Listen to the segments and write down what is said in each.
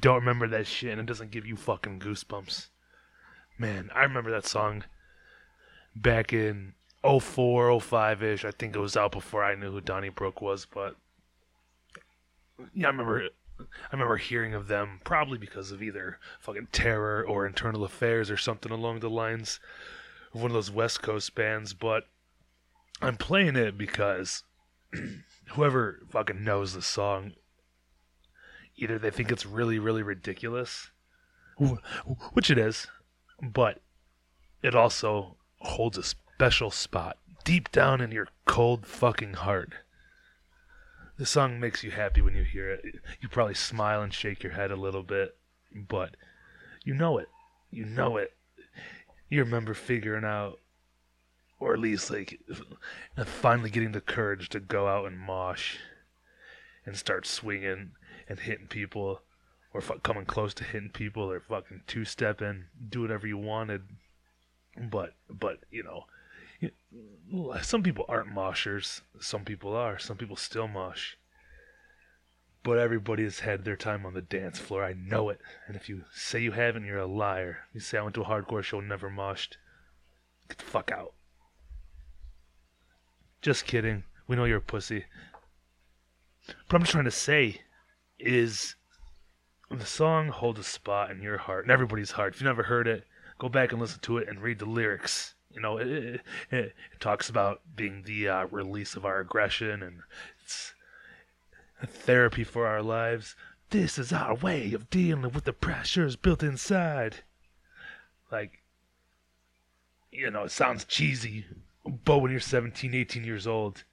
don't remember that shit and it doesn't give you fucking goosebumps. Man, I remember that song back in 04, 05 ish. I think it was out before I knew who Donnybrook was, but yeah, I remember I remember hearing of them probably because of either fucking Terror or Internal Affairs or something along the lines of one of those West Coast bands, but I'm playing it because whoever fucking knows the song either they think it's really really ridiculous which it is but it also holds a special spot deep down in your cold fucking heart. The song makes you happy when you hear it. You probably smile and shake your head a little bit but you know it. You know it. You remember figuring out or at least like finally getting the courage to go out and mosh and start swinging and hitting people or fu- coming close to hitting people or fucking two stepping, do whatever you wanted. But but you know, some people aren't moshers. Some people are. Some people still mosh. But everybody has had their time on the dance floor. I know it. And if you say you haven't, you're a liar. You say I went to a hardcore show, never moshed. Get the fuck out. Just kidding. We know you're a pussy. But I'm just trying to say is the song holds a spot in your heart and everybody's heart. If you've never heard it, go back and listen to it and read the lyrics. You know, it, it, it, talks about being the uh, release of our aggression and it's a therapy for our lives. This is our way of dealing with the pressures built inside. Like, you know, it sounds cheesy, but when you're 17, 18 years old,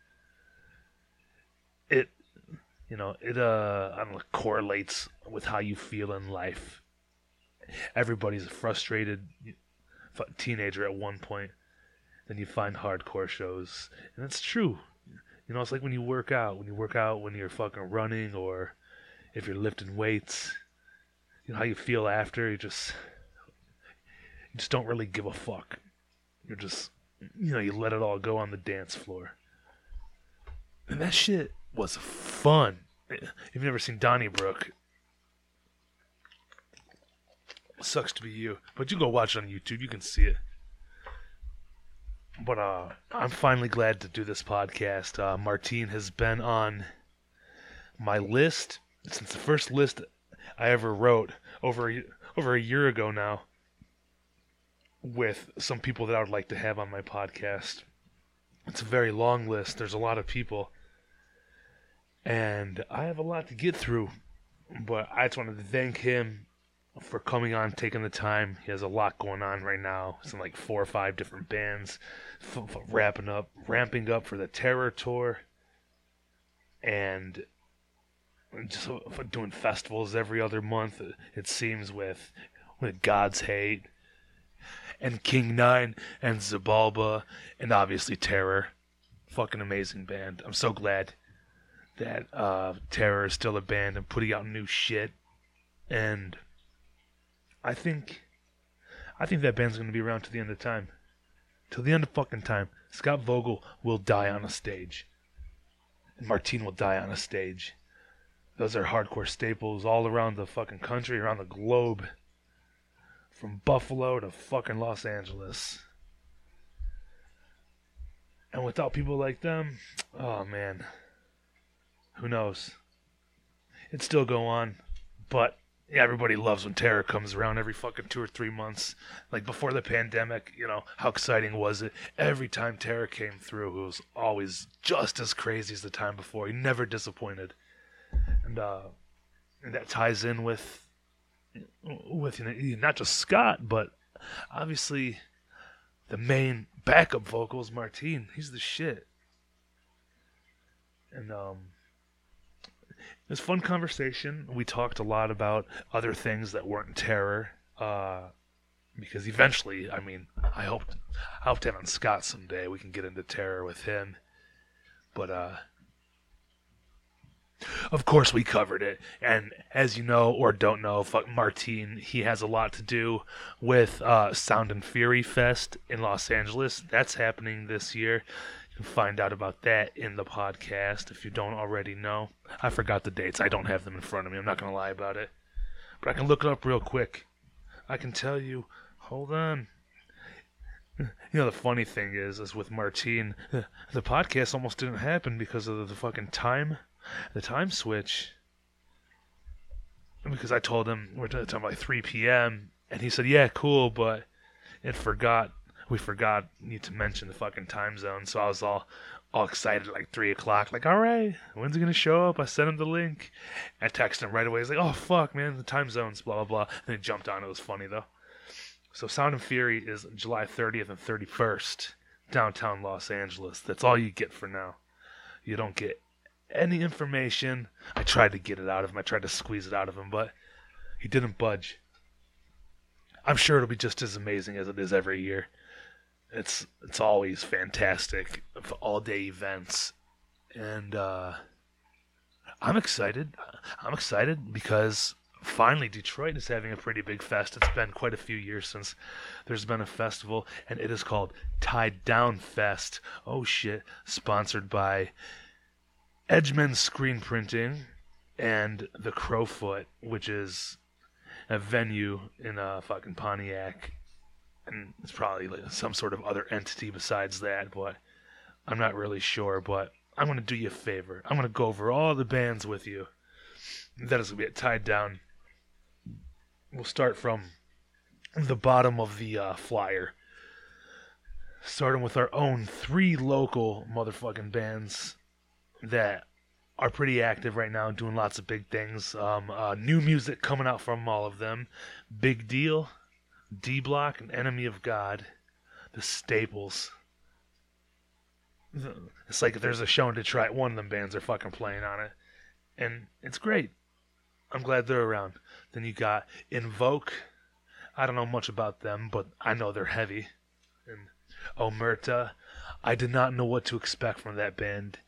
it you know it uh i don't know correlates with how you feel in life. Everybody's a frustrated teenager at one point then you find hardcore shows and it's true. You know it's like when you work out when you work out when you're fucking running or if you're lifting weights you know how you feel after you just you just don't really give a fuck. You're just you know you let it all go on the dance floor. And that shit was fun. You've never seen Donnybrook, sucks to be you. But you go watch it on YouTube, you can see it. But uh, I'm finally glad to do this podcast. Uh, Martine has been on my list since the first list I ever wrote over a, over a year ago now. With some people that I would like to have on my podcast. It's a very long list. There's a lot of people and I have a lot to get through. But I just wanted to thank him for coming on, taking the time. He has a lot going on right now. It's in like four or five different bands, f- f- wrapping up, ramping up for the Terror tour, and just uh, doing festivals every other month. It seems with with God's Hate and King Nine and Zabalba and obviously Terror. Fucking amazing band. I'm so glad that uh, Terror is still a band and putting out new shit. And I think, I think that band's gonna be around to the end of time, till the end of fucking time. Scott Vogel will die on a stage, and Martine will die on a stage. Those are hardcore staples all around the fucking country, around the globe. From Buffalo to fucking Los Angeles. And without people like them, oh man, who knows? It'd still go on, but yeah, everybody loves when Terror comes around every fucking two or three months. Like before the pandemic, you know, how exciting was it? Every time Terror came through, it was always just as crazy as the time before. He never disappointed. And uh and that ties in with with you know, not just Scott, but obviously the main backup vocals, Martine. He's the shit. And um it was fun conversation. We talked a lot about other things that weren't terror. Uh, because eventually, I mean, I hope I hope to have on Scott someday. We can get into terror with him. But uh of course we covered it. And as you know or don't know, fuck Martin, he has a lot to do with uh Sound and Fury Fest in Los Angeles. That's happening this year. Find out about that in the podcast if you don't already know. I forgot the dates. I don't have them in front of me. I'm not going to lie about it. But I can look it up real quick. I can tell you. Hold on. You know the funny thing is, is with Martine, the podcast almost didn't happen because of the fucking time, the time switch. Because I told him we're talking about 3 p.m. and he said, "Yeah, cool," but it forgot we forgot need to mention the fucking time zone. So I was all all excited like three o'clock, like, all right, when's it gonna show up? I sent him the link. I texted him right away. He's like, oh fuck, man, the time zones, blah blah blah. And he jumped on. It was funny though. So Sound and Fury is July 30th and 31st, downtown Los Angeles. That's all you get for now. You don't get any information. I tried to get it out of him. I tried to squeeze it out of him, but he didn't budge. I'm sure it'll be just as amazing as it is every year. It's it's always fantastic for all day events, and uh, I'm excited. I'm excited because finally Detroit is having a pretty big fest. It's been quite a few years since there's been a festival, and it is called Tied Down Fest. Oh shit! Sponsored by Edgeman Screen Printing and the Crofoot, which is a venue in uh, fucking Pontiac and it's probably like some sort of other entity besides that, but I'm not really sure. But I'm gonna do you a favor. I'm gonna go over all the bands with you. That is gonna be tied down. We'll start from the bottom of the uh, flyer. Starting with our own three local motherfucking bands that are pretty active right now, doing lots of big things. Um, uh, new music coming out from all of them. Big deal. D Block and Enemy of God, the staples. It's like if there's a show in Detroit, one of them bands are fucking playing on it. And it's great. I'm glad they're around. Then you got Invoke. I don't know much about them, but I know they're heavy. And Omerta. I did not know what to expect from that band.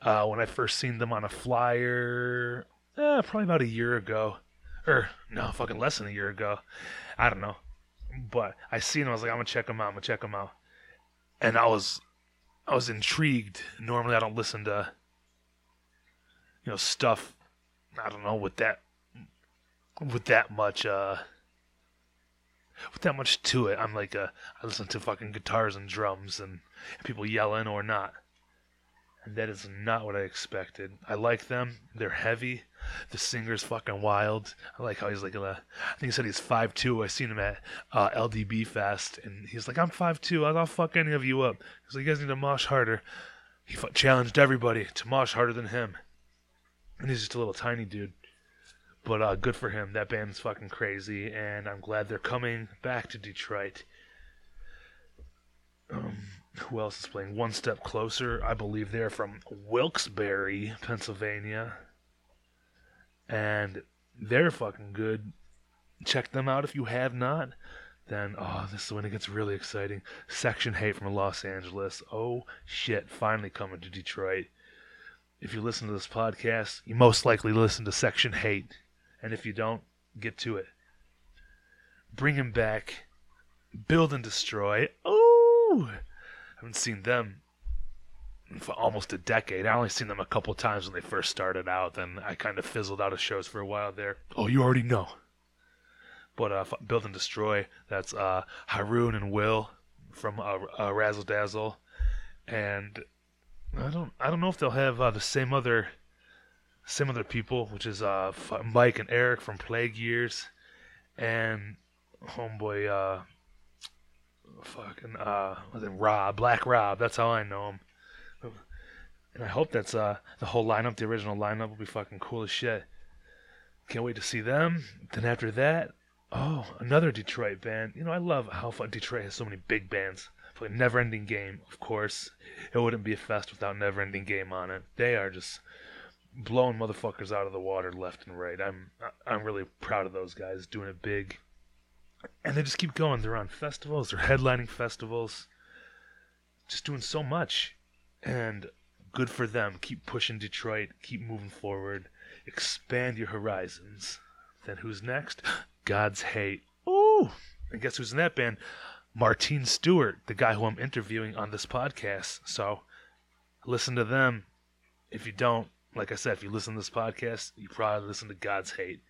Uh, when I first seen them on a flyer, eh, probably about a year ago. Or, no, fucking less than a year ago. I don't know. But I seen him. I was like, I'm gonna check him out. I'm gonna check him out. And I was, I was intrigued. Normally, I don't listen to, you know, stuff. I don't know with that, with that much, uh, with that much to it. I'm like, uh, I listen to fucking guitars and drums and people yelling or not. And that is not what I expected. I like them. They're heavy. The singer's fucking wild. I like how he's like, uh, I think he said he's five two. I seen him at uh, LDB Fest, and he's like, I'm five two. I'll fuck any of you up. He's like, you guys need to mosh harder. He challenged everybody to mosh harder than him, and he's just a little tiny dude. But uh, good for him. That band's fucking crazy, and I'm glad they're coming back to Detroit. Um, who else is playing? One Step Closer. I believe they're from Wilkes-Barre, Pennsylvania and they're fucking good. Check them out if you have not. Then, oh, this is when it gets really exciting. Section H8 from Los Angeles. Oh, shit, finally coming to Detroit. If you listen to this podcast, you most likely listen to Section H8. And if you don't, get to it. Bring him back. Build and Destroy. Oh! I haven't seen them for almost a decade. I only seen them a couple times when they first started out. Then I kind of fizzled out of shows for a while there. Oh, you already know. But uh, Build and Destroy, that's uh, Haroon and Will from uh, uh, Razzle Dazzle, and I don't I don't know if they'll have uh, the same other same other people, which is uh, Mike and Eric from Plague Years, and homeboy uh, fucking uh, was it Rob Black Rob? That's how I know him. And I hope that's uh the whole lineup, the original lineup will be fucking cool as shit. Can't wait to see them. Then after that, oh, another Detroit band. You know, I love how fun Detroit has so many big bands. Never Ending Game, of course. It wouldn't be a fest without Never Ending Game on it. They are just blowing motherfuckers out of the water left and right. I'm I'm really proud of those guys doing it big. And they just keep going. They're on festivals, they're headlining festivals. Just doing so much. And good for them. Keep pushing Detroit. Keep moving forward. Expand your horizons. Then who's next? God's Hate. Ooh! And guess who's in that band? Martine Stewart, the guy who I'm interviewing on this podcast. So listen to them. If you don't, like I said, if you listen to this podcast, you probably listen to God's Hate.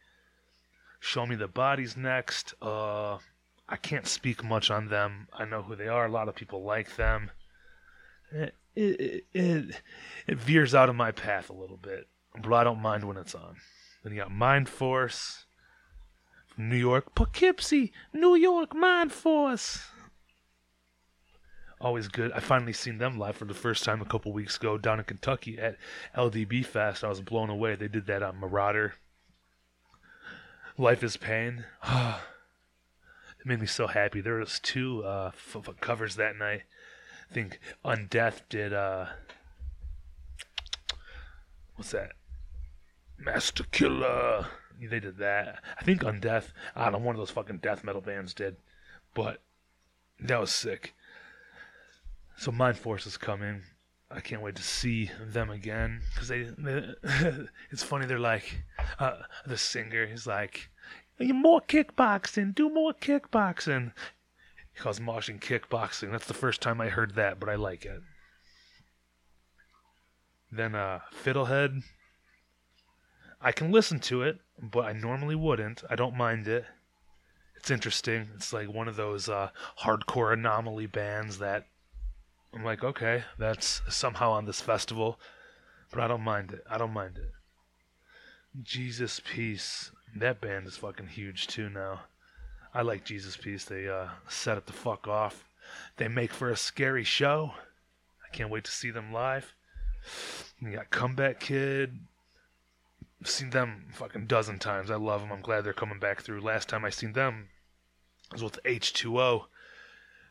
Show Me the Bodies next. Uh, I can't speak much on them. I know who they are. A lot of people like them. It, it, it, it veers out of my path a little bit, but I don't mind when it's on. Then you got Mind Force from New York, Poughkeepsie, New York, Mind Force. Always good. I finally seen them live for the first time a couple weeks ago down in Kentucky at LDB Fest. I was blown away. They did that on Merauder. Life is Pain. it made me so happy. There was two uh, f- f- covers that night. I think Undeath did uh what's that? Master Killer. They did that. I think Undeath. I don't know, one of those fucking death metal bands did. But that was sick. So Mind Force is coming. I can't wait to see them again because they, they it's funny. They're like uh, the singer. He's like, more kickboxing. Do more kickboxing. He calls moshing kickboxing. That's the first time I heard that, but I like it. Then uh, Fiddlehead. I can listen to it, but I normally wouldn't. I don't mind it. It's interesting. It's like one of those uh, hardcore anomaly bands that I'm like, okay, that's somehow on this festival, but I don't mind it. I don't mind it. Jesus Piece. That band is fucking huge too now. I like Jesus Piece. They uh, set it the fuck off. They make for a scary show. I can't wait to see them live. You got Comeback Kid. I've seen them fucking dozen times. I love them. I'm glad they're coming back through. Last time I seen them was with H2O,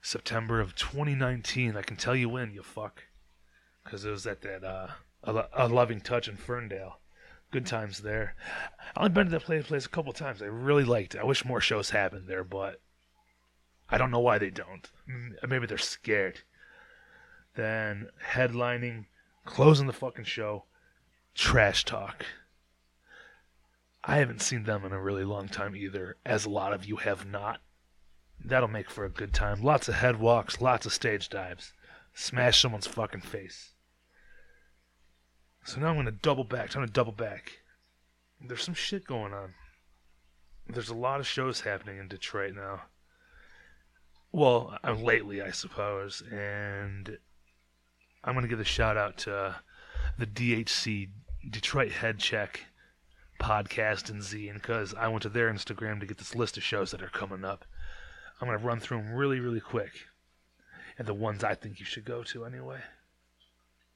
September of 2019. I can tell you when, you fuck. Because it was at that uh, a, a Loving Touch in Ferndale good times there. I only been to that place, place a couple times. I really liked it. I wish more shows happened there, but I don't know why they don't. Maybe they're scared. Then headlining, closing the fucking show, Trash Talk. I haven't seen them in a really long time either, as a lot of you have not. That'll make for a good time. Lots of head walks, lots of stage dives. Smash someone's fucking face. So now I'm gonna double back. Time to double back. There's some shit going on. There's a lot of shows happening in Detroit now. Well, uh, lately, I suppose, and I'm gonna give a shout out to the DHC Detroit Head Check podcast and zine because I went to their Instagram to get this list of shows that are coming up. I'm gonna run through them really, really quick, and the ones I think you should go to anyway.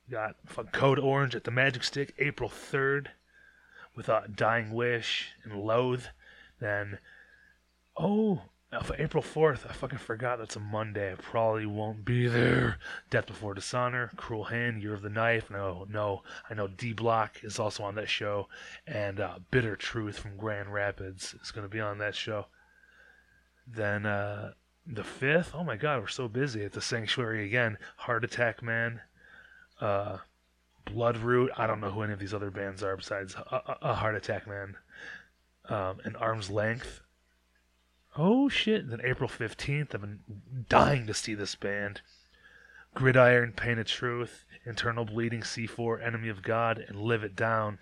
Got Code Orange at the Magic Stick April 3rd with uh, Dying Wish and Loathe. Then, oh, for April 4th, I fucking forgot that's a Monday. I probably won't be there. Death Before Dishonor, Cruel Hand, Year of the Knife. No, no, I know D Block is also on that show. And uh, Bitter Truth from Grand Rapids is going to be on that show. Then, uh, the 5th, oh my god, we're so busy at the Sanctuary again. Heart Attack Man, uh, Bloodroot. I don't know who any of these other bands are besides a, a Heart Attack Man, um, and Arm's Length. Oh shit! Then April fifteenth, I've been dying to see this band. Gridiron, Pain of Truth, Internal Bleeding, C4, Enemy of God, and Live It Down.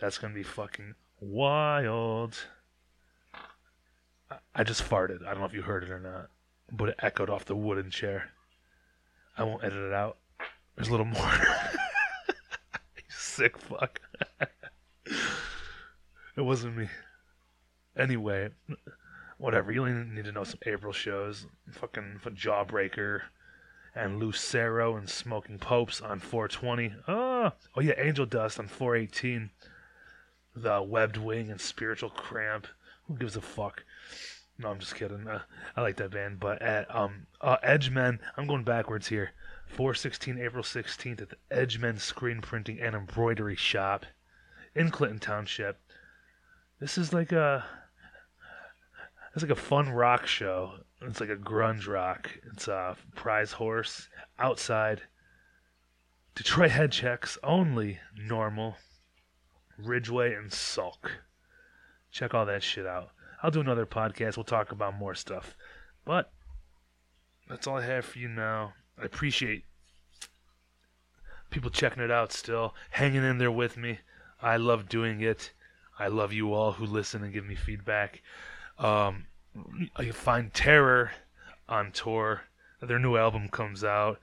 That's gonna be fucking wild. I- just farted. I don't know if you heard it or not, but it echoed off the wooden chair. I won't edit it out. There's a little more. sick fuck. it wasn't me. Anyway, whatever. You only need to know some April shows. Fucking Jawbreaker and Lucero and Smoking Popes on 420. Oh, ah! oh yeah, Angel Dust on 418. The Webbed Wing and Spiritual Cramp. Who gives a fuck? No, I'm just kidding. Uh, I like that band, but at um, uh, Edgemen, I'm going backwards here. 416 April 16th at the Edgemen Screen Printing and Embroidery Shop in Clinton Township. This is like a it's like a fun rock show. It's like a grunge rock. It's a prize horse outside. Detroit head checks only normal. Ridgeway and Sulk. Check all that shit out. I'll do another podcast. We'll talk about more stuff. But that's all I have for you now. I appreciate people checking it out still, hanging in there with me. I love doing it. I love you all who listen and give me feedback. Um, I find Terror on tour. Their new album comes out.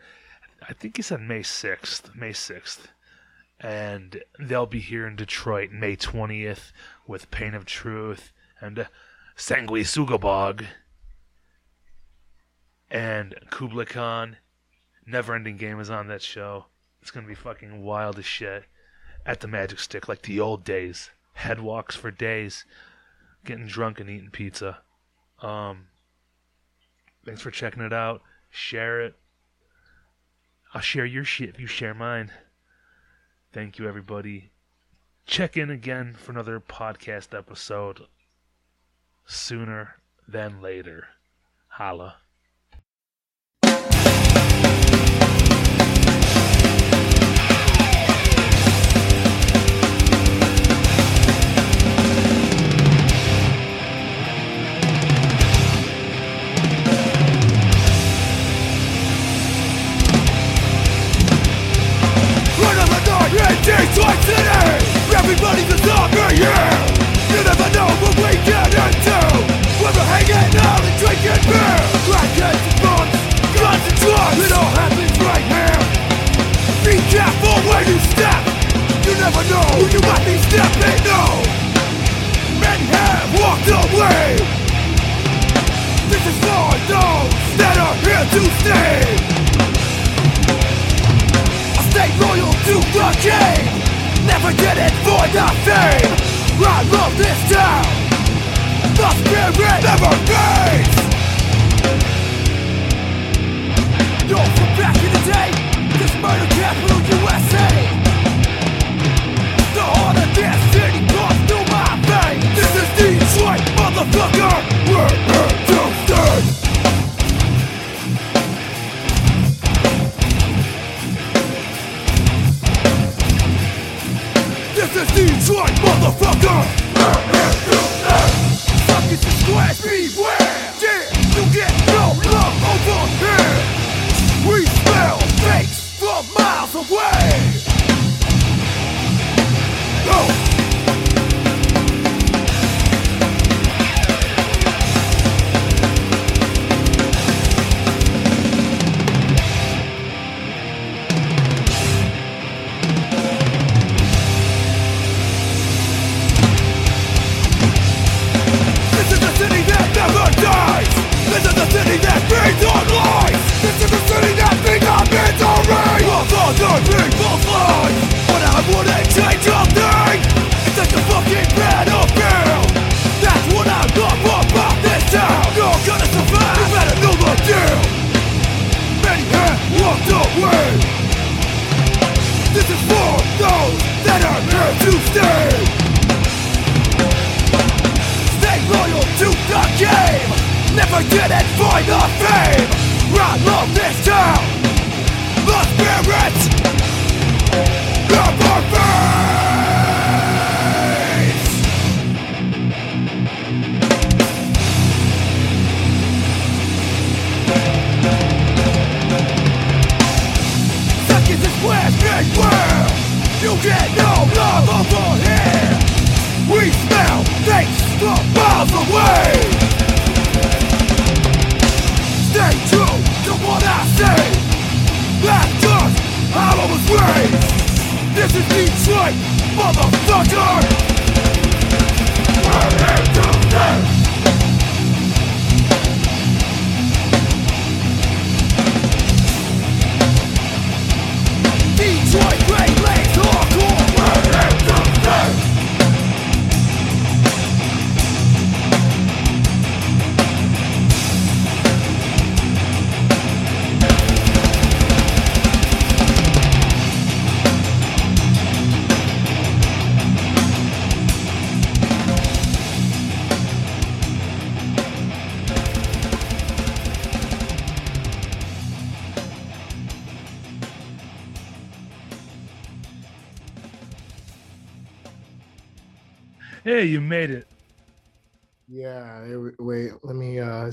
I think he said May 6th. May 6th. And they'll be here in Detroit May 20th with Pain of Truth and Sanguisugabogg and Kublai Khan. Never Ending Game is on that show. It's to be fucking wild as shit at the Magic Stick like the old days. Head walks for days, getting drunk and eating pizza. Um, thanks for checking it out. Share it. I'll share your shit if you share mine. Thank you, everybody. Check in again for another podcast episode sooner than later. Holla. Detroit City Everybody's a zombie, yeah You never know what we get into When we're hanging out and drinking beer Crackheads and buns, guns and drugs It all happens right here Be careful where you step You never know who you might be stepping on Many have walked away This is for those that are here to stay I stay loyal to the game. Never did it for the fame. I love this town. The spirit never fades. Yo, from back in the day This murder capital USA The heart of this city comes through my veins. This is Detroit, motherfucker. We're Detroit, motherfucker! Suckers and squares, beware! Yeah, you get no love over here! We smell fakes from miles away!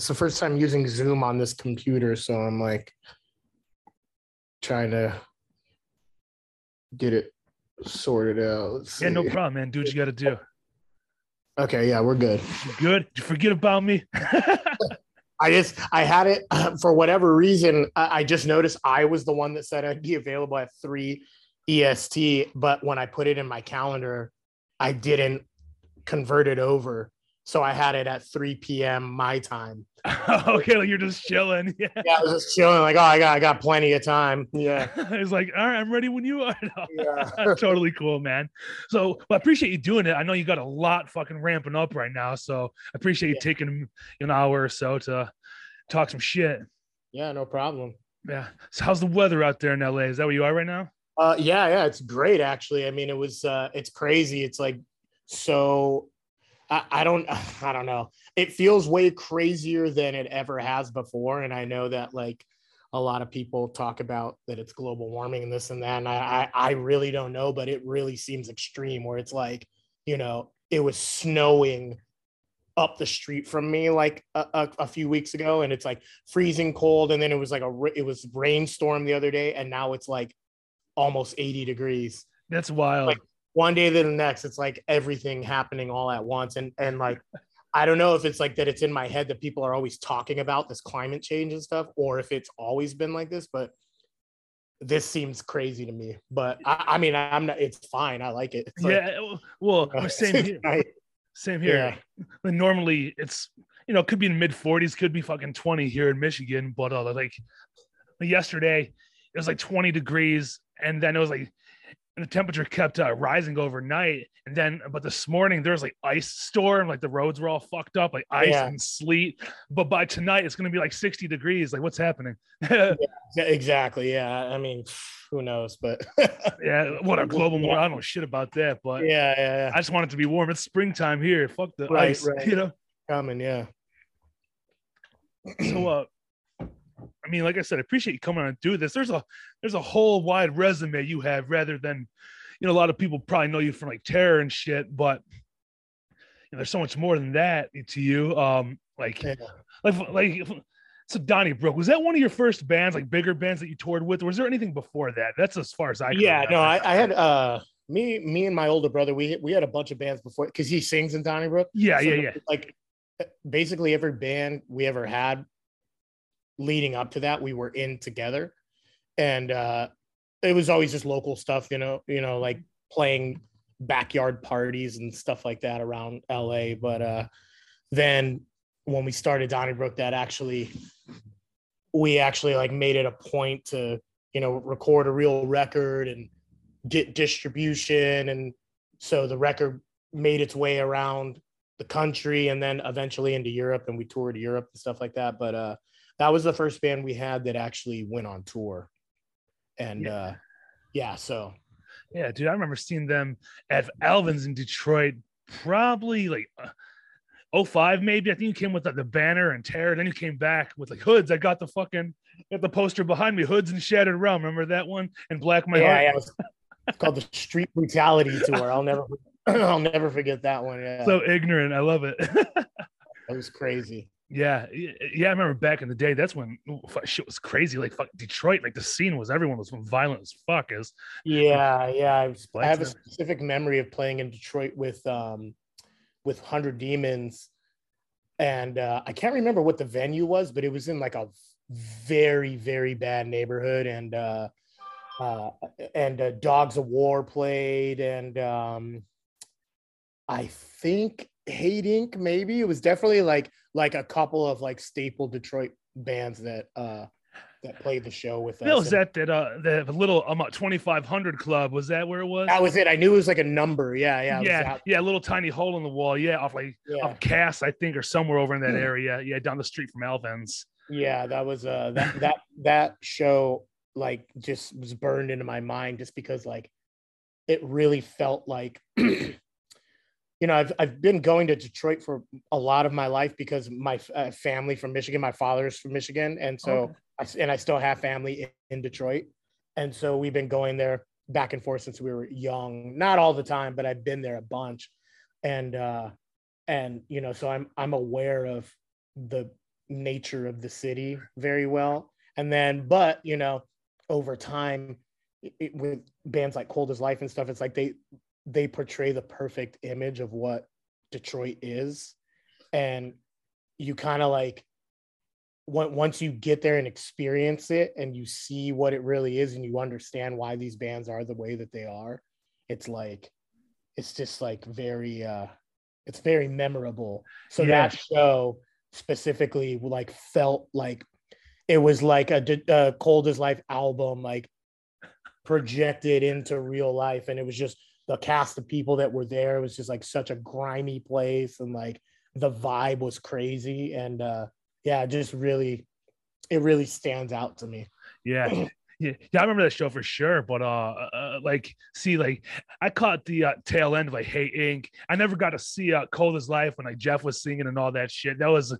It's the first time using Zoom on this computer, so I'm like trying to get it sorted out. Let's Yeah, no problem, man. Do what you got to do. Okay, yeah, we're good. Good? Did you forget about me? I just I had it for whatever reason. I, I just noticed I was the one that said I'd be available at three EST, but when I put it in my calendar, I didn't convert it over. So I had it at 3 p.m. my time. okay, like you're just chilling. Yeah. Yeah, I was just chilling, like, oh, I got I got plenty of time. Yeah. it's like, all right, I'm ready when you are. Yeah. That's totally cool, man. So well, I appreciate you doing it. I know you got a lot fucking ramping up right now. So I appreciate you Yeah. taking an hour or so to talk some shit. Yeah, no problem. Yeah. So how's the weather out there in LA? Is that where you are right now? Uh, yeah, yeah, it's great actually. I mean, it was uh, it's crazy. It's like so. I, I don't, I don't know. It feels way crazier than it ever has before, and I know that like a lot of people talk about that it's global warming and this and that, and I, I, I really don't know, but it really seems extreme. Where it's like, you know, it was snowing up the street from me like a, a, a few weeks ago, and it's like freezing cold, and then it was like a, it was rainstorm the other day, and now it's like almost 80 degrees That's wild. Like- one day to the next it's like everything happening all at once and and like i don't know if it's like that it's in my head that people are always talking about this climate change and stuff or if it's always been like this but this seems crazy to me but i, I mean i'm not it's fine i like it like, yeah. Well, uh, same here. Same here. But normally it's you know it could be in mid 40s, could be fucking 20 here in Michigan, but uh, like yesterday it was like 20 degrees, and then it was like and the temperature kept uh, rising overnight, and then but this morning there was like ice storm, like the roads were all fucked up, like ice Yeah. and sleet. But by tonight it's gonna be like 60 degrees. Like what's happening? Yeah, exactly yeah i mean who knows but yeah, what a global warming. I don't know shit about that, but yeah yeah yeah I just want it to be warm. It's springtime here. Fuck the Right, ice, right. you know. coming yeah so uh i mean like i said i appreciate you coming on and do this. There's a there's a whole wide resume you have rather than you know a lot of people probably know you from like terror and shit but you know, there's so much more than that to you. Um like Yeah. like like so Donnybrook was that one of your first bands like bigger bands that you toured with or was there anything before that? That's as far as i can yeah no. I, I had uh me me and my older brother we we had a bunch of bands before because he sings in donnybrook yeah So yeah yeah. like basically every band we ever had leading up to that we were in together. And uh it was always just local stuff you know you know like playing backyard parties and stuff like that around la but uh then when we started donnybrook that actually we actually like made it a point to you know record a real record and get distribution. And so the record made its way around the country and then eventually into Europe and we toured Europe and stuff like that. But uh that was the first band we had that actually went on tour and Yeah. uh yeah so Yeah, dude, I remember seeing them at Alvin's in Detroit, probably like uh, 05 maybe. I think you came with like, the banner and terror. Then you came back with like hoods. I got the fucking got the poster behind me, hoods and shattered realm. Remember that one? And black my yeah, heart. yeah it's called the Street Brutality Tour I'll never I'll never forget that one yeah So ignorant. I love it. that was crazy yeah, yeah. I remember back in the day. That's when ooh, shit was crazy. Like fuck Detroit. Like the scene was everyone was violent as fuck. Is Yeah, yeah. I, was- I have a specific memory of playing in Detroit with um with Hundred Demons, and uh, I can't remember what the venue was, but it was in like a very very bad neighborhood, and uh, uh, and uh, Dogs of War played, and um, I think Hate Inc. Maybe it was definitely like like a couple of like staple Detroit bands that uh that played the show with us. Was that that uh the little um, 2500 club? Was that where it was? that was it. I knew it was like a number. Yeah, yeah, yeah, yeah, a little tiny hole in the wall. Yeah, off like yeah. off Cass, I think, or somewhere over in that Hmm. area. Yeah, down the street from Alvin's. yeah that was uh that that that show like just was burned into my mind just because like it really felt like you know I've, I've been going to detroit for a lot of my life because my uh, family from michigan my father's from michigan and so Okay. I, and i still have family in, in detroit. And so we've been going there back and forth since we were young. Not all the time but i've been there a bunch. And uh and you know so i'm i'm aware of the nature of the city very well. And then but you know over time it- with bands like cold as life and stuff it's like they they portray the perfect image of what detroit is. And you kind of like once you get there and experience it and you see what it really is and you understand why these bands are the way that they are it's like it's just like very uh it's very memorable. So Yeah. that show specifically like felt like it was like a cold as life album like projected into real life. And it was just the cast of people that were there it was just like such a grimy place and like the vibe was crazy and uh yeah just really it really stands out to me Yeah. Yeah, yeah, I remember that show for sure. But uh, uh like, see, like, I caught the uh, tail end of like Hate Inc. I never got to see uh, Cold as Life when like Jeff was singing and all that shit. That was a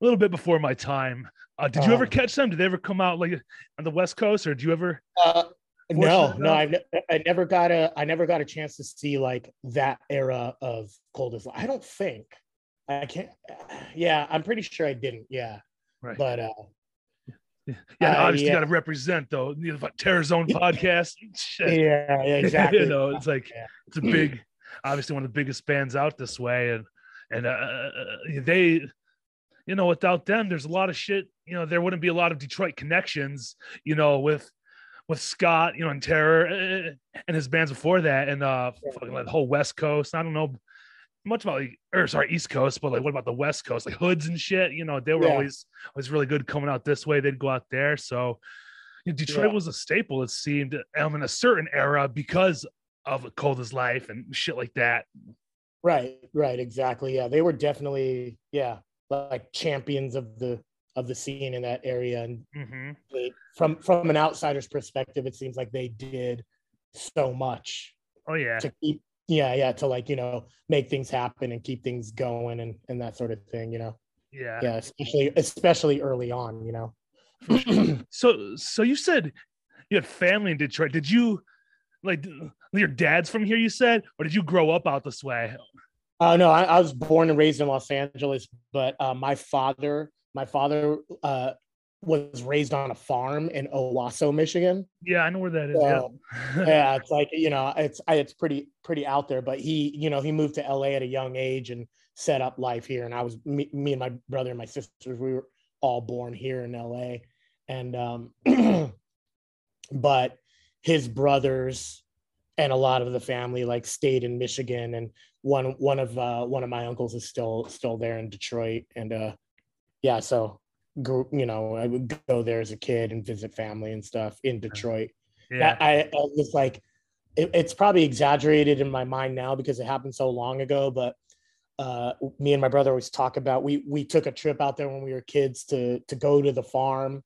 little bit before my time. Uh, did you ever Oh. catch them? Did they ever come out like on the West Coast, or do you ever? Uh no no I've ne- I never got a I never got a chance to see like that era of cold as I don't think I can't yeah I'm pretty sure I didn't yeah Right. but uh Yeah, uh, obviously yeah. got to represent though. You know, Terror Zone podcast. Yeah, yeah exactly you know, it's like Yeah. it's a big, obviously one of the biggest bands out this way, and and uh, they, you know, without them, there's a lot of shit. You know, there wouldn't be a lot of Detroit connections. You know, with with Scott, you know, and Terror uh, and his bands before that, and uh, fucking like the whole West Coast. I don't know much about like, or sorry, East Coast, but like, what about the West Coast, like hoods and shit? You know, they were Yeah. always always really good coming out this way. They'd go out there, so. you know, Detroit Yeah. was a staple, it seemed, um, in a certain era because of Cold as Life and shit like that. right right exactly yeah they were definitely yeah like champions of the of the scene in that area and hmm they, from from an outsider's perspective it seems like they did so much Oh yeah, to keep yeah yeah to like you know make things happen and keep things going and and that sort of thing you know yeah. yeah especially especially early on you know So, so you said you had family in Detroit. Did you like your dad's from here? You said, or did you grow up out this way? uh no I, I was born and raised in los angeles but uh my father my father uh was raised on a farm in owosso michigan Yeah, I know where that is. So, yeah. yeah it's like you know it's I- it's pretty pretty out there but he you know he moved to la at a young age and set up life here and i was me, me and my brother and my sisters we were all born here in la and um but his brothers and a lot of the family like stayed in michigan and one one of uh one of my uncles is still still there in detroit and uh yeah so you know i would go there as a kid and visit family and stuff in detroit yeah. I, I was like, it, it's probably exaggerated in my mind now because it happened so long ago. But uh, me and my brother always talk about we we took a trip out there when we were kids to to go to the farm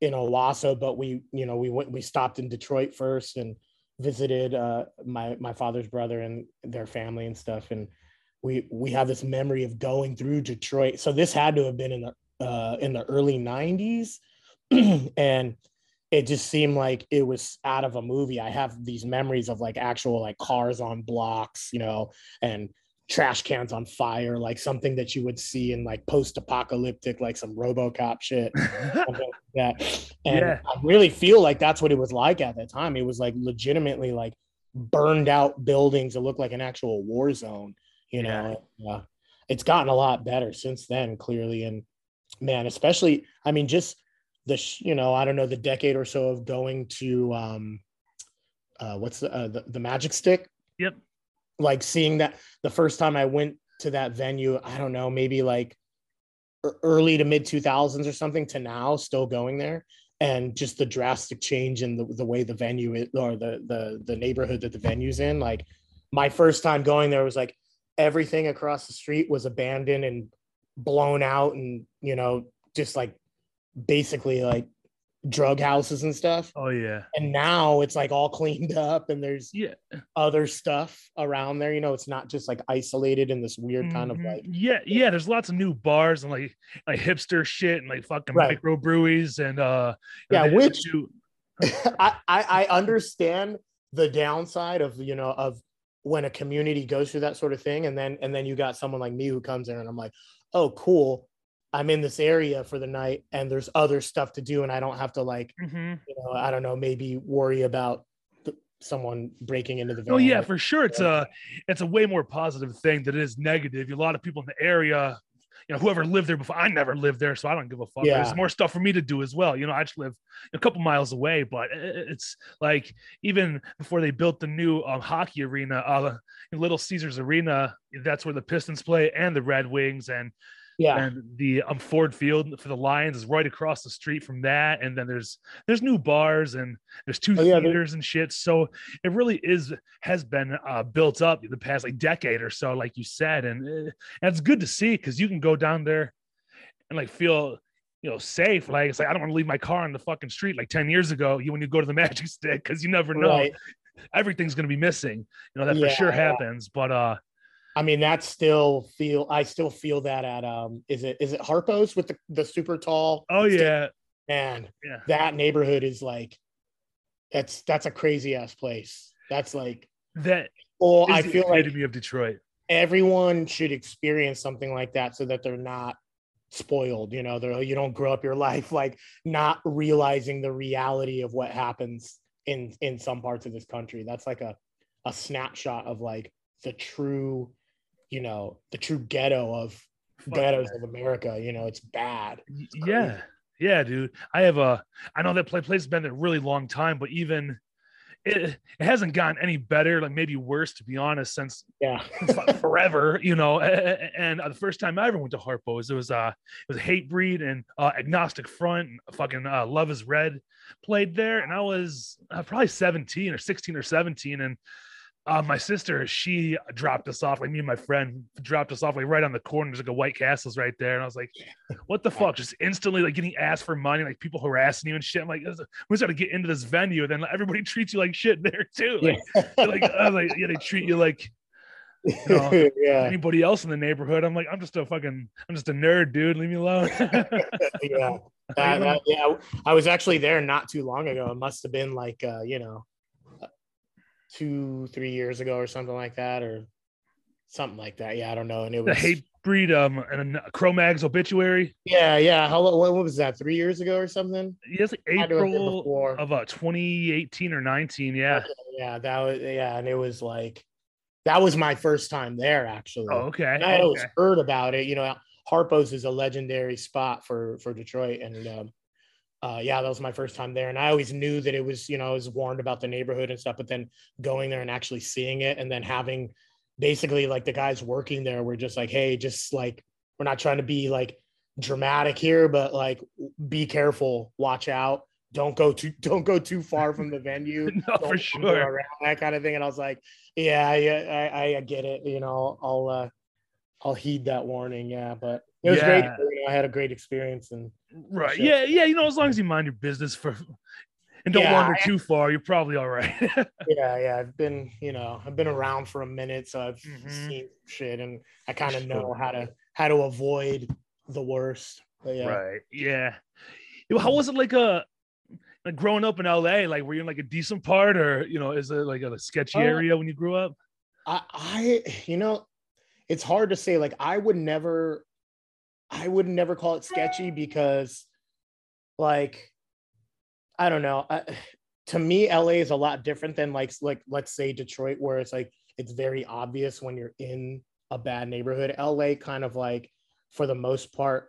in Owosso, but we you know we went we stopped in Detroit first and visited uh, my my father's brother and their family and stuff, and we we have this memory of going through Detroit. So this had to have been in the uh, in the early '90s, and it just seemed like it was out of a movie. I have these memories of like actual like cars on blocks, you know, and trash cans on fire, like something that you would see in like post-apocalyptic, like some RoboCop shit, like that. And Yeah. I really feel like that's what it was like at that time. It was like legitimately like burned out buildings that looked like an actual war zone, you know. Uh, it's gotten a lot better since then, clearly. And man, especially, I mean, just the, you know, I don't know, the decade or so of going to, um, uh, what's the, uh, the, the magic stick? Yep. Like seeing that the first time I went to that venue, I don't know, maybe like early to mid 2000s or something to now still going there and just the drastic change in the, the way the venue is or the the the neighborhood that the venue's in like my first time going there was like everything across the street was abandoned and blown out and you know just like basically like drug houses and stuff Oh yeah. and now it's like all cleaned up and there's Yeah. other stuff around there you know it's not just like isolated in this weird kind of Mhm. like yeah, yeah. There's lots of new bars and like like hipster shit and like fucking Right. microbreweries and uh Yeah, which- do- I, I I understand the downside of you know of when a community goes through that sort of thing and then and then you got someone like me who comes in and I'm like oh cool I'm in this area for the night and there's other stuff to do and I don't have to like Mhm. you know I don't know maybe worry about someone breaking into the Oh yeah, for sure. It's a it's a way more positive thing than it is negative. A lot of people in the area, you know, whoever lived there before. I never lived there, so I don't give a fuck. Yeah. There's more stuff for me to do as well. You know, I just live a couple miles away, but it's like even before they built the new um, hockey arena, uh, Little Caesars Arena. That's where the Pistons play and the Red Wings and yeah and the um, Ford Field for the Lions is right across the street from that. And then there's there's new bars and there's two Oh, yeah, theaters and shit. So it really is has been uh, built up the past like decade or so, like you said, and, uh, and it's good to see because you can go down there and like feel you know safe. Like it's like I don't want to leave my car on the fucking street like ten years ago. You when you go to the Magic Stick because you never know right everything's gonna be missing. You know that Yeah, for sure yeah. happens. But uh, I mean that still feel I still feel that at um is it is it Harpo's with the the super tall oh stick? yeah, man yeah. that neighborhood is like that's that's a crazy ass place that's like That well i feel like of Detroit. everyone should experience something like that so that they're not spoiled you know they're, you don't grow up your life like not realizing the reality of what happens in in some parts of this country that's like a a snapshot of like the true you know the true ghetto of Fuck ghettos yeah. of america you know it's bad. It's yeah yeah dude. I have a i know that play place has been there a really long time but even it, it hasn't gotten any better like maybe worse to be honest since yeah. forever you know and uh, the first time i ever went to harpo's it was uh it was Hatebreed and uh agnostic front and fucking uh, love is red played there and i was uh, probably 17 or 16 or 17 and uh, my sister, she dropped us off, like me and my friend dropped us off like right on the corner. There's like a White Castle's right there. And I was like, what the fuck? Just instantly like getting asked for money, like people harassing you and shit. I'm like, we got to get into this venue. And then everybody treats you like shit there too. Like, they're like, I was like, yeah, they treat you like know, yeah anybody else in the neighborhood. I'm like, I'm just a fucking, I'm just a nerd, dude. Leave me alone. yeah. That- that- yeah, I was actually there not too long ago. It must have been like uh, you know, two, three years ago or something like that, or something like that. Yeah, I don't know. And it was the hate breed, um, and a Cro-Mags obituary. yeah, yeah. How what, what was that? Three years ago or something? Yes, like Had to have been April of uh 2018 or 19. Yeah. Okay, yeah, that was yeah, and it was like that was my first time there actually. Oh, okay. And I had always heard about it. You know, Harpo's is a legendary spot for for Detroit, and um, uh, yeah, that was my first time there. And I always knew that it was, you know, I was warned about the neighborhood and stuff, but then going there and actually seeing it, and then having basically like the guys working there were just like, hey, just like we're not trying to be like dramatic here, but like be careful, watch out. Don't go too don't go too far from the venue. No, don't for sure. around, that kind of thing. And I was like, yeah, yeah, I, I get it. You know, I'll uh, I'll heed that warning. Yeah, but it was great. Yeah. You know, I had a great experience, and Right. Sure. Yeah. Yeah. You know, as long as you mind your business for and don't Yeah, wander too far, you're probably all right. yeah, yeah. I've been, you know, I've been around for a minute, so I've Mhm. seen shit, and I kind of know how to how to avoid the worst. But yeah, Right. Yeah. How was it like a like growing up in LA? Like, were you in like a decent part, or you know, is it like a sketchy Uh, area when you grew up? I, I, you know, it's hard to say. Like, I would never, I would never call it sketchy because, like, I don't know. I, to me, LA is a lot different than like, like let's say Detroit, where it's like it's very obvious when you're in a bad neighborhood. LA kind of like for the most part,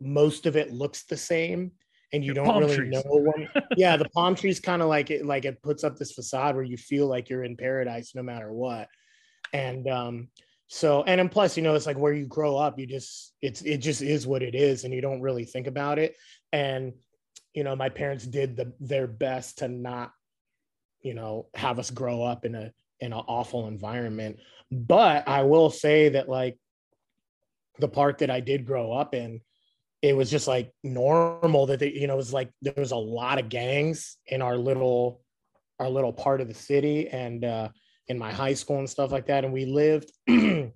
most of it looks the same and you The don't really trees. know when yeah, the palm trees kind of like it like it puts up this facade where you feel like you're in paradise no matter what. And um so and then plus, you know, it's like where you grow up, you just it's it just is what it is, and you don't really think about it. And you know, my parents did the their best to not, you know, have us grow up in a in an awful environment. But I will say that like the part that I did grow up in, it was just like normal that they, you know, it was like there was a lot of gangs in our little our little part of the city and uh in my high school and stuff like that. And we lived, you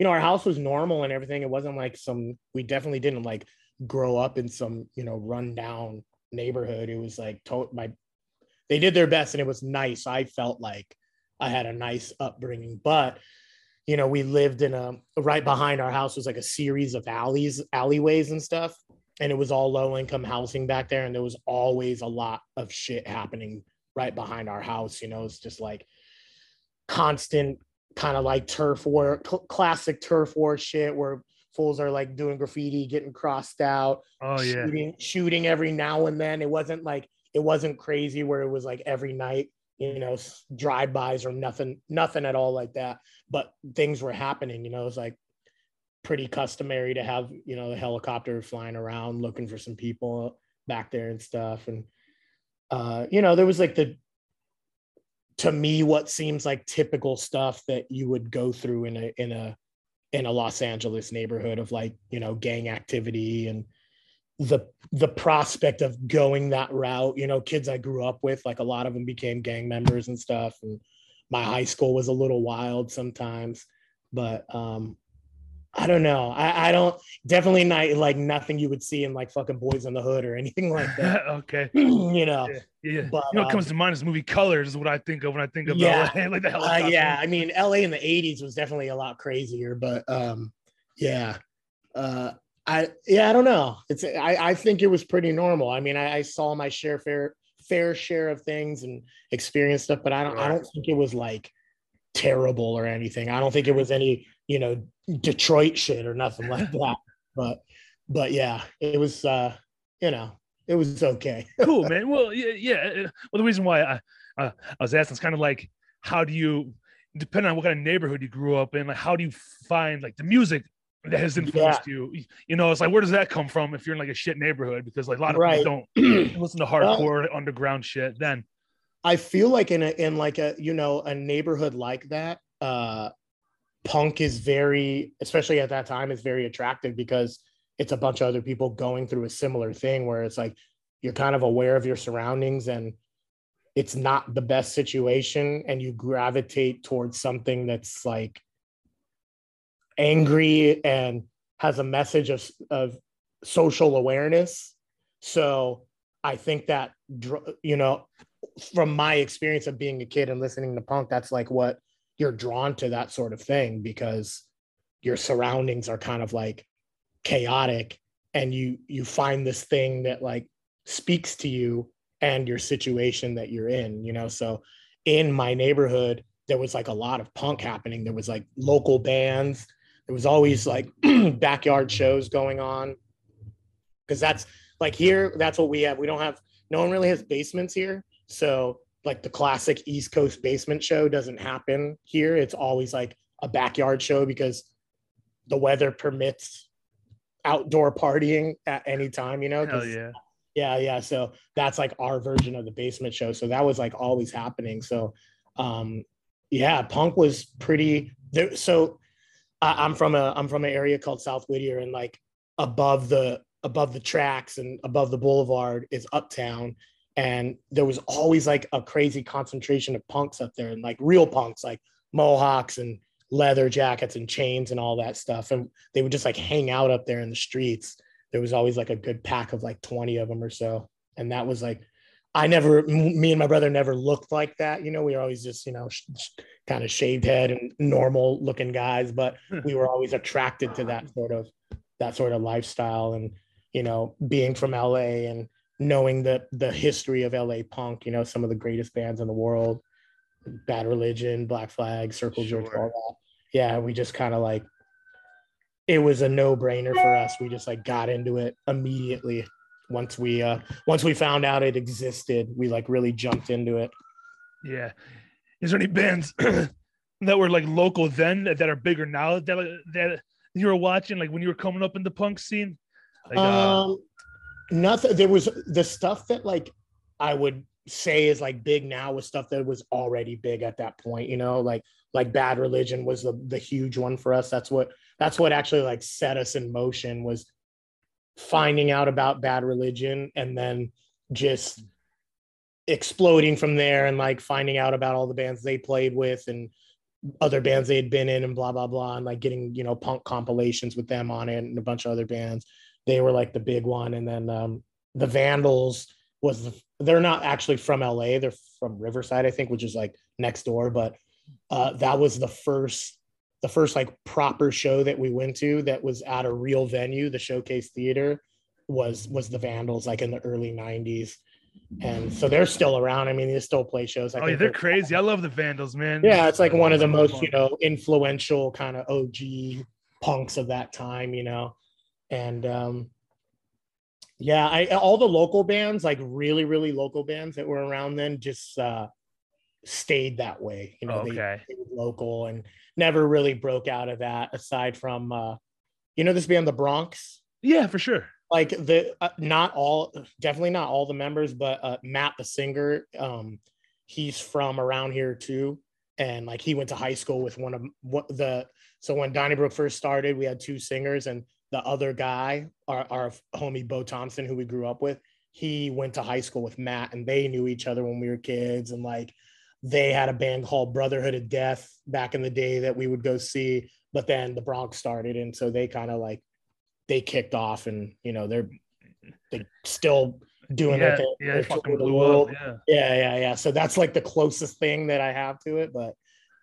know, our house was normal and everything. It wasn't like some we definitely didn't like grow up in some, you know, rundown neighborhood. It was like to- my they did their best and it was nice. I felt like I had a nice upbringing, but you know, we lived in a right behind our house was like a series of alleys, alleyways and stuff. And it was all low income housing back there. And there was always a lot of shit happening right behind our house. You know, it's just like constant kind of like turf war, cl- classic turf war shit where fools are like doing graffiti, getting crossed out, Oh yeah. shooting, shooting every now and then. It wasn't like it wasn't crazy where it was like every night, you know, drive bys or nothing, nothing at all like that. But things were happening, you know, it was like pretty customary to have, you know, the helicopter flying around looking for some people back there and stuff. And uh, you know, there was like the to me what seems like typical stuff that you would go through in a in a in a Los Angeles neighborhood of like, you know, gang activity and the the prospect of going that route. You know kids i grew up with like a lot of them became gang members and stuff and my high school was a little wild sometimes. But um i don't know. I i don't definitely not like nothing you would see in like fucking boys in the hood or anything like that. Okay. you know Yeah. yeah. But, you know what um, comes to mind is movie Colors is what I think of when I think of Yeah. LA, like the uh, yeah. i mean la in the 80s was definitely a lot crazier but um yeah. Uh i yeah i don't know. It's i i think it was pretty normal. I mean i, I saw my share fair fair share of things and experienced stuff but i don't i don't think it was like terrible or anything. I don't think it was any you know detroit shit or nothing like that but but yeah it was uh you know it was okay cool, man. Well, yeah, yeah. Well, the reason why I uh, I was asking is kind of like, how do you, depending on what kind of neighborhood you grew up in, like how do you find like the music that has influenced you? You know, it's like where does that come from if you're in like a shit neighborhood? Because like a lot of Right. people don't listen to hardcore underground shit. Then I feel like in a in like a you know a neighborhood like that, uh, punk is very, especially at that time, is very attractive because it's a bunch of other people going through a similar thing where it's like you're kind of aware of your surroundings and it's not the best situation and you gravitate towards something that's like angry and has a message of, of social awareness. So i think that you know from my experience of being a kid and listening to punk that's like what you're drawn to that sort of thing because your surroundings are kind of like chaotic and you you find this thing that like speaks to you and your situation that you're in you know? So in my neighborhood there was like a lot of punk happening. There was like local bands. There was always like backyard shows going on. Because that's like here that's what we have. We don't have no one really has basements here. So like the classic east coast basement show doesn't happen here. It's always like a backyard show because the weather permits outdoor partying at any time you know? Hell yeah, yeah yeah. So that's like our version of the basement show. So that was like always happening. So um yeah punk was pretty there so I, i'm from a i'm from an area called south whittier and like above the above the tracks and above the boulevard is uptown and there was always like a crazy concentration of punks up there and like real punks like mohawks and leather jackets and chains and all that stuff. And they would just like hang out up there in the streets. There was always like a good pack of like 20 of them or so. And that was like i never m- me and my brother never looked like that you know? We were always just you know sh- sh- kind of shaved head and normal looking guys but hmm. we were always attracted to that sort of that sort of lifestyle and you know being from la and knowing the the history of la punk you know some of the greatest bands in the world bad religion black flag circle Sure. all that yeah, we just kind of like it was a no brainer for us. We just like got into it immediately once we uh once we found out it existed. We like really jumped into it. Yeah. Is there any bands that were like local then that are bigger now that that you were watching like when you were coming up in the punk scene? Like, uh, um, nothing. There was the stuff that like I would say is like big now was stuff that was already big at that point. You know, like like Bad Religion was the the huge one for us. That's what that's what actually like set us in motion was finding out about Bad Religion and then just exploding from there and like finding out about all the bands they played with and other bands they had been in and blah blah blah and like getting you know punk compilations with them on it and a bunch of other bands they were like the big one and then um the vandals was the, they're not actually from la they're from riverside i think which is like next door but uh that was the first the first like proper show that we went to that was at a real venue the showcase theater was was the vandals like in the early 90s and so they're still around i mean they still play shows I oh, yeah, think they're crazy. I love the Vandals, man. yeah, it's like one of the most, you know, influential kind of OG punks of that time, you know. And um yeah, I all the local bands, like really, really local bands that were around then just uh stayed that way. You know, they, Okay. they were local and never really broke out of that aside from uh you know this band the Bronx? Yeah, for sure. like the uh, not all definitely not all the members but uh, matt the singer um he's from around here too and like he went to high school with one of what the so when donnybrook first started we had two singers and the other guy our, our homie bo thompson who we grew up with he went to high school with matt and they knew each other when we were kids and like they had a band called brotherhood of death back in the day that we would go see but then the bronx started and so they kind of like they kicked off and you know they're they still doing yeah, their thing. yeah, fucking blew world. up. Yeah. Yeah, yeah, yeah. So that's like the closest thing that I have to it, but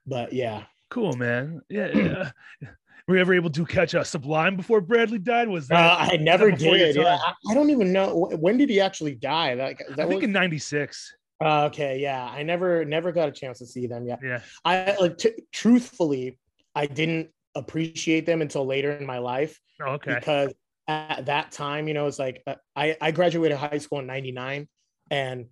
but yeah. Cool, man. Yeah. yeah. Were you ever able to catch a Sublime before Bradley died? Was that? Uh, I never your did. Yeah. I, don't even know when did he actually die. Like I think was in '96. uh, okay. Yeah, I never never got a chance to see them yet. Yeah. I like t- truthfully, I didn't appreciate them until later in my life Oh, okay. because at that time, you know, it's like uh, I, I graduated high school in 99. And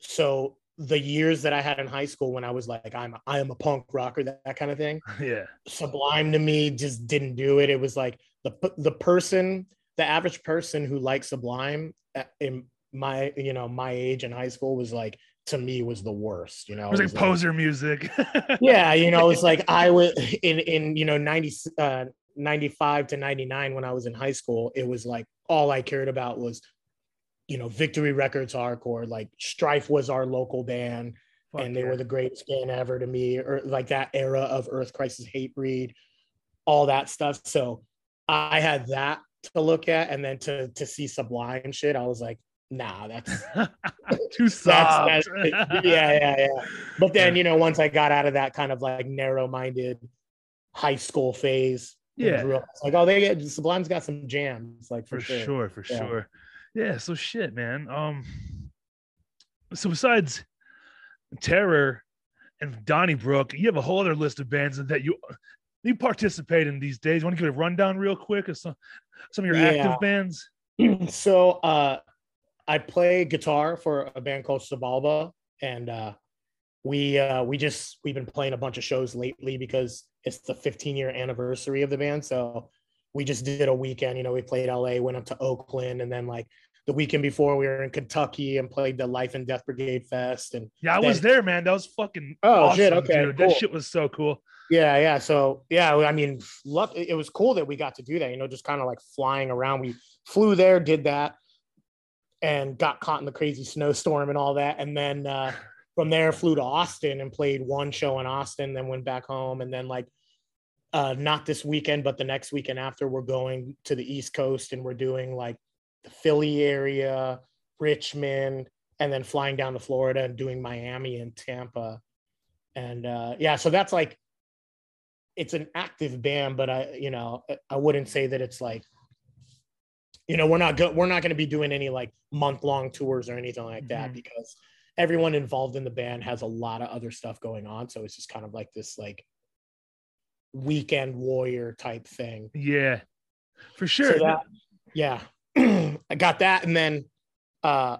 so the years that I had in high school when I was like, I'm I am a punk rocker, that, that kind of thing, Yeah. Sublime to me just didn't do it. It was like the the person, the average person who liked Sublime in my, you know, my age in high school was like to me was the worst, you know. It was like was poser music. yeah you know it's like i was in in you know 90 uh 95 to 99 when i was in high school it was like all i cared about was you know victory records hardcore like strife was our local band Fuck and they yeah. were the greatest band ever to me or like that era of earth crisis Hatebreed all that stuff so i had that to look at and then to to see sublime shit i was like nah that's Too soft. that's, that's yeah, yeah, yeah. But then, you know, once I got out of that kind of like narrow-minded high school phase, Yeah. grew up, like, oh, they get Sublime's got some jams, like for for, sure. for Yeah. sure. Yeah. So shit, man. Um. So besides Terror and Donnybrook, you have a whole other list of bands that you you participate in these days. Want to give a rundown real quick of some some of your Yeah. active bands? so uh I play guitar for a band called Xibalba, and uh we uh we just we've been playing a bunch of shows lately because it's the 15 year anniversary of the band. So we just did a weekend, you know, we played LA, went up to Oakland, and then like the weekend before we were in Kentucky and played the Life and Death Brigade Fest. And Yeah, I was there, man. That was fucking Oh, awesome, shit, okay, dude. That shit was so cool. yeah, yeah. So yeah, I mean, luck. It was cool that we got to do that. You know, just kind of like flying around. We flew there, did that, and got caught in the crazy snowstorm and all that. And then uh, from there, flew to Austin and played one show in Austin. Then went back home, and then like uh, not this weekend, but the next weekend after, we're going to the East Coast and we're doing like the Philly area, Richmond, and then flying down to Florida and doing Miami and Tampa. And uh, yeah, so that's like it's an active band, but I, you know, I wouldn't say that it's like, you know, we're not go- we're not going to be doing any like month long tours or anything like that Mhm. because everyone involved in the band has a lot of other stuff going on. So it's just kind of like this like weekend warrior type thing. Yeah, for sure. So that, yeah, I got that, and then uh,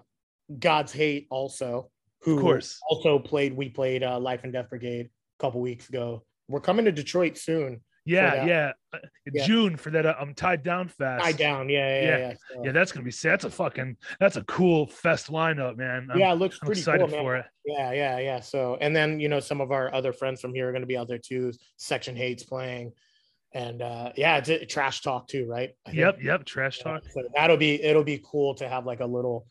God's Hate also, who Of course. also played. We played uh, Life and Death Brigade a couple weeks ago. We're coming to Detroit soon. Yeah, yeah. Uh, Yeah. June for that. Uh, I'm Tied Down Fest. I down, yeah, yeah, Yeah. yeah. So- Yeah, that's gonna be. That's a fucking. That's a cool fest lineup, man. I'm, yeah, it looks I'm pretty excited cool, for it. Yeah, yeah, yeah. So, and then you know, some of our other friends from here are to be out there too. Section H8's playing, and uh yeah, it's a trash talk too, right? Yep, yep. Trash talk. So that'll be it'll be cool to have like a little,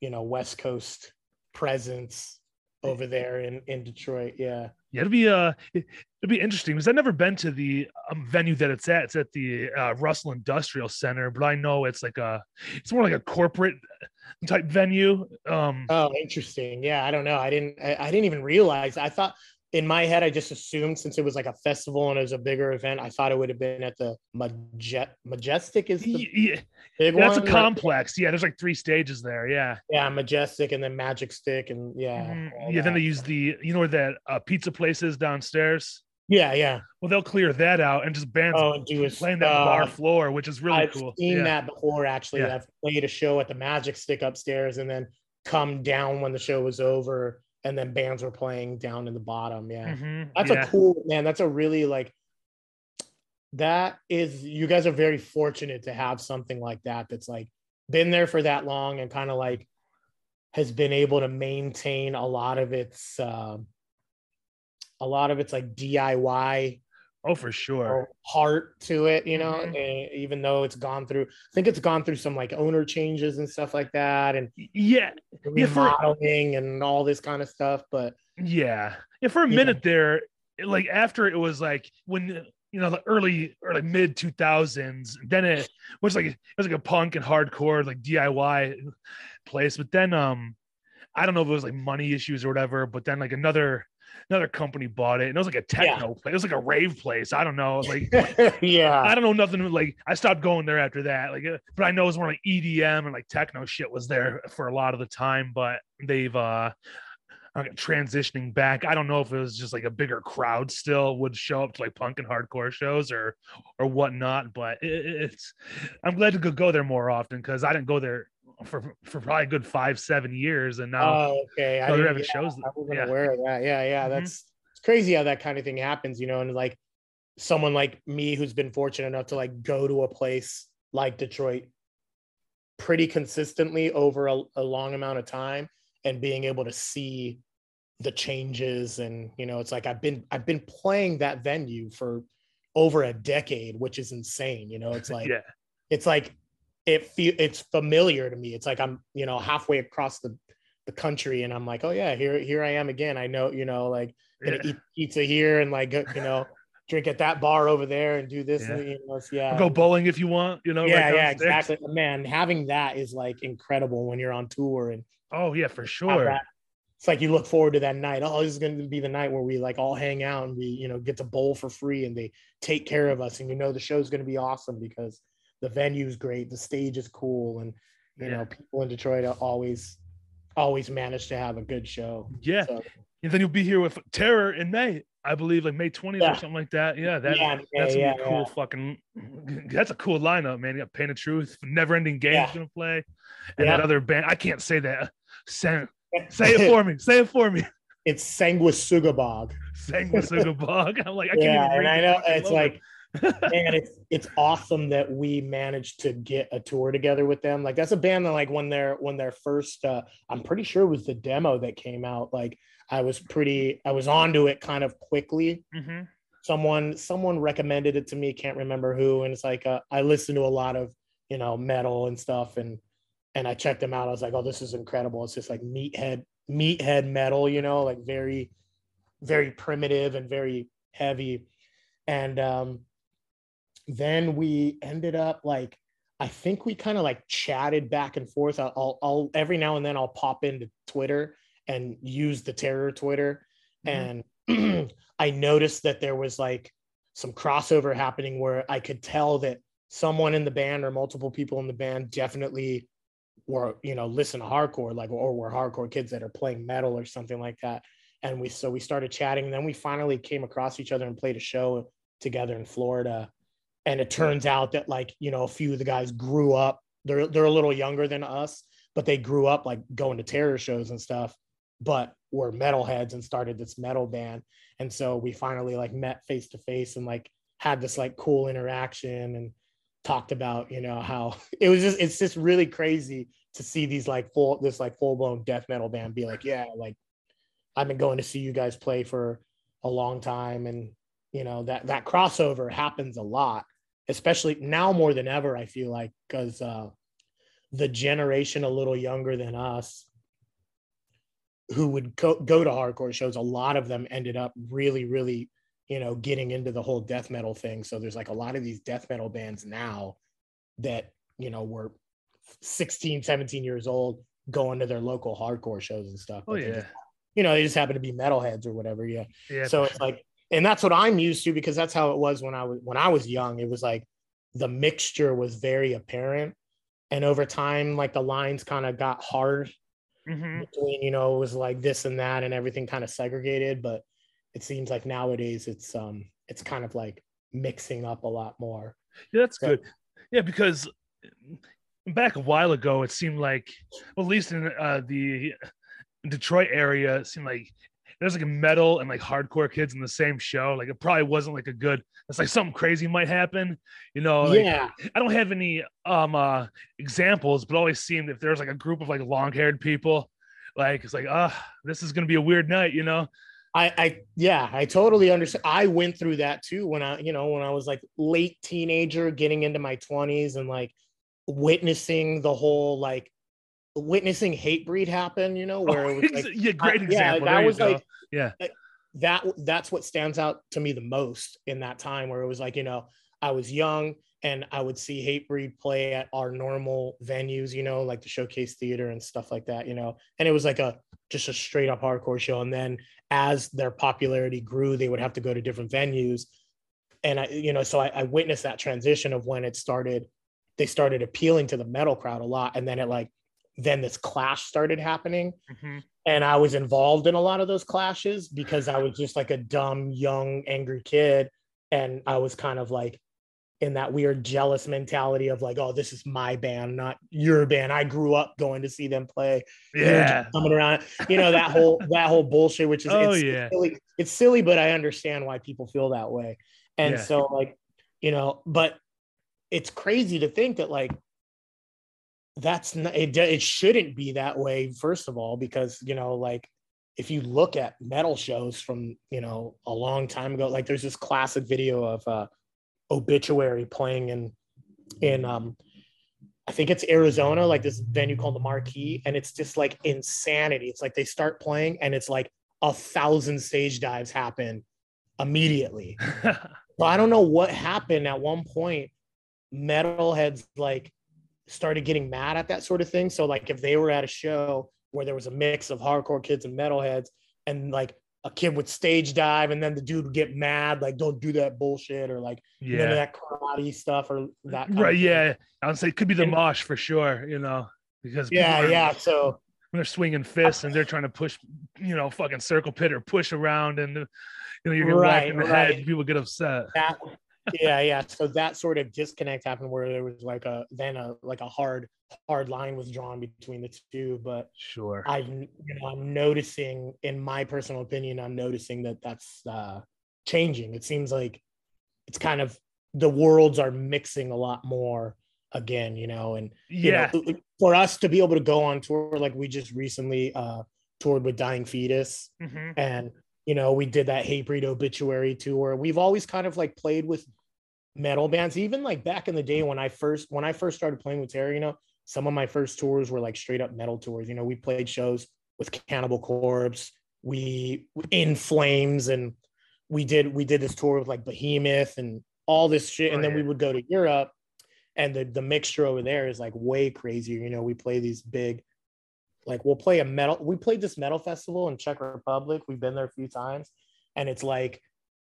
you know, West Coast presence over there in in Detroit. Yeah. Yeah, it'll be uh, it, it'll be interesting because I've never been to the um, venue that it's at. It's at the uh, Russell Industrial Center, but I know it's like a, it's more like a corporate type venue. Um, Oh, interesting. Yeah, I don't know. I didn't. I, I didn't even realize. I thought in my head, I just assumed since it was like a festival and it was a bigger event, I thought it would have been at the Maje- Majestic. Is the yeah, big that's a one? Like, complex. Yeah, there's like three stages there. Yeah, yeah, Majestic, and then Magic Stick, and yeah, Mhm. all yeah. Then they use the, you know, where that uh, pizza place is downstairs. Yeah, yeah. Well, they'll clear that out and just bands Oh, and do a playing that bar uh, floor, which is really cool. I've seen yeah. that before. Actually, Yeah. I've played a show at the Magic Stick upstairs, and then come down when the show was over, and then bands were playing down in the bottom. Yeah, Mhm, that's yeah. a cool man. That's a really like. That is, you guys are very fortunate to have something like that. That's like been there for that long and kind of like has been able to maintain a lot of its, um a lot of its like DIY Oh, for sure. heart to it, you know, Mhm. eh, even though it's gone through, I think it's gone through some like owner changes and stuff like that and Yeah, Yeah, for- remodeling and all this kind of stuff. But Yeah. Yeah, for a Yeah. minute there, like after it was like when you know the early or like mid two thousands, then it was like it was like a punk and hardcore like DIY place. But then um I don't know if it was like money issues or whatever, but then like another another company bought it and it was like a techno place. It was like a rave place. I don't know. Like yeah, I don't know nothing like I stopped going there after that. Like, uh, but I know it was more like EDM and like techno shit was there for a lot of the time. But they've uh transitioning back. I don't know if it was just like a bigger crowd still would show up to like punk and hardcore shows or or whatnot. But it, it's I'm glad to go, go there more often because I didn't go there for for probably a good five seven years, and now Oh, okay. they're didn't- yeah, shows. I wasn't yeah. aware of that. Yeah, yeah. Mhm. That's it's crazy how that kind of thing happens, you know, and like someone like me who's been fortunate enough to like go to a place like Detroit pretty consistently over a, a long amount of time and being able to see the changes and you know it's like I've been I've been playing that venue for over a decade which is insane you know it's like yeah, it's like it feel it's familiar to me. It's like I'm, you know, halfway across the the country and I'm like, oh yeah, here here I am again. I know, you know, like gonna yeah. eat pizza here and like you know, drink at that bar over there and do this. Yeah. And, you know, it's- yeah. go bowling if you want. You know, right yeah, yeah, exactly. Oh, man, having that is like incredible when you're on tour and Oh yeah, for sure. It's like you look forward to that night. Oh, this is going to be the night where we like all hang out and we, you know, get to bowl for free and they take care of us. And you know, the show's going to be awesome because the venue's great, the stage is cool, and you Yeah. know, people in Detroit are always, always manage to have a good show. Yeah, So, and then you'll be here with Terror in May, I believe, like May 20th Yeah. or something like that. Yeah, that yeah, that's yeah, a cool fucking. That's a cool lineup, man. You got Pain of Truth, Never Ending Game's gonna play, and that other band. I can't say that. Say, say it for me. Say it for me. it's Sanguisugabogg. Sanguisugabogg. I'm like, I can't Yeah, even read and I know it's like and it's it's awesome that we managed to get a tour together with them. Like that's a band that like when they're when their first uh I'm pretty sure it was the demo that came out. Like I was pretty I was onto it kind of quickly. Mhm. Someone someone recommended it to me, can't remember who, and it's like uh, I listened to a lot of you know metal and stuff and and I checked them out. I was like, oh, this is incredible. It's just like meathead meathead metal, you know, like very very primitive and very heavy. And um then we ended up like I think we kind of like chatted back and forth. I'll, I'll, I'll every now and then I'll pop into Twitter and use the terror Twitter, Mhm. and I noticed that there was like some crossover happening where I could tell that someone in the band or multiple people in the band definitely were you know listen to hardcore like or were hardcore kids that are playing metal or something like that and we so we started chatting and then we finally came across each other and played a show together in Florida. And it turns out that like, you know, a few of the guys grew up. They're they're a little younger than us, but they grew up like going to terror shows and stuff, but were metalheads and started this metal band. And so we finally like met face to face and like had this like cool interaction and talked about, you know, how it was just it's just really crazy to see these like full this like full blown death metal band be like, yeah, like I've been going to see you guys play for a long time and you know that that crossover happens a lot especially now more than ever i feel like because uh the generation a little younger than us who would go, go to hardcore shows a lot of them ended up really really you know getting into the whole death metal thing so there's like a lot of these death metal bands now that you know were 16 17 years old going to their local hardcore shows and stuff Oh yeah. just- you know they just happen to be metalheads or whatever yeah Yeah. so it's like and that's what i'm used to because that's how it was when i was when i was young it was like the mixture was very apparent and over time like the lines kind of got hard. Mhm. between you know it was like this and that and everything kind of segregated but it seems like nowadays it's um it's kind of like mixing up a lot more Yeah, that's So- good. Yeah, because back a while ago, it seemed like, well, at least in uh, the Detroit area, it seemed like there's like a metal and like hardcore kids in the same show. Like it probably wasn't like a good. It's like something crazy might happen. You know, like, yeah I don't have any um uh examples, but always seemed if there's like a group of like long haired people, like it's like ah, this is gonna be a weird night. You know? I, I yeah, I totally understand. I went through that too when I, you know, when I was like late teenager, getting into my 20s and like witnessing the whole like witnessing Hatebreed happen, you know, oh, where it was like yeah, great I- example. yeah, that was go. like yeah, uh, that that's what stands out to me the most in that time where it was like, you know, I was young and I would see Hatebreed play at our normal venues, you know, like the showcase theater and stuff like that, you know, and it was like a just a straight up hardcore show. And then as their popularity grew, they would have to go to different venues. And I, you know, so I, I witnessed that transition of when it started, they started appealing to the metal crowd a lot. And then it like, then this clash started happening Mhm. and I was involved in a lot of those clashes because I was just like a dumb, young, angry kid. And I was kind of like in that weird jealous mentality of like, oh, this is my band, not your band. I grew up going to see them play. Yeah. coming around, you know, that whole that whole bullshit, which is Oh, it's yeah. silly. It's silly, but I understand why people feel that way. And Yeah. so like, you know, but it's crazy to think that like that's not it, it shouldn't be that way first of all because you know like if you look at metal shows from you know a long time ago like there's this classic video of uh obituary playing in in um i think it's arizona like this venue called the marquee and it's just like insanity it's like they start playing and it's like a thousand stage dives happen immediately so I don't know what happened at one point. Metalheads like started getting mad at that sort of thing. So like if they were at a show where there was a mix of hardcore kids and metalheads, and like a kid would stage dive, and then the dude would get mad, like don't do that bullshit, or like none of that karate stuff, or that. kind Right. Yeah. I would say it could be the And- mosh for sure. You know, because Yeah, are- yeah. So when they're swinging fists and they're trying to push, you know, fucking circle pit or push around, and you know you're getting whacked in the Right, head. People get upset. that yeah yeah so that sort of disconnect happened where there was like a then a like a hard hard line was drawn between the two but Sure. I, you know, I'm noticing, in my personal opinion, I'm noticing that that's uh, changing. It seems like it's kind of the worlds are mixing a lot more again, you know, and you yeah. know, for us to be able to go on tour, like we just recently uh, toured with Dying Fetus, Mhm. and you know, we did that Hatebreed obituary tour. We've always kind of like played with metal bands, even like back in the day when I first when I first started playing with Terror, you know, some of my first tours were like straight up metal tours. You know, we played shows with Cannibal Corpse, we in Flames, and we did we did this tour with like Behemoth and all this shit. And then we would go to Europe, and the the mixture over there is like way crazier. You know, we play these big, like we'll play a metal. We played this metal festival in Czech Republic. We've been there a few times, and it's like,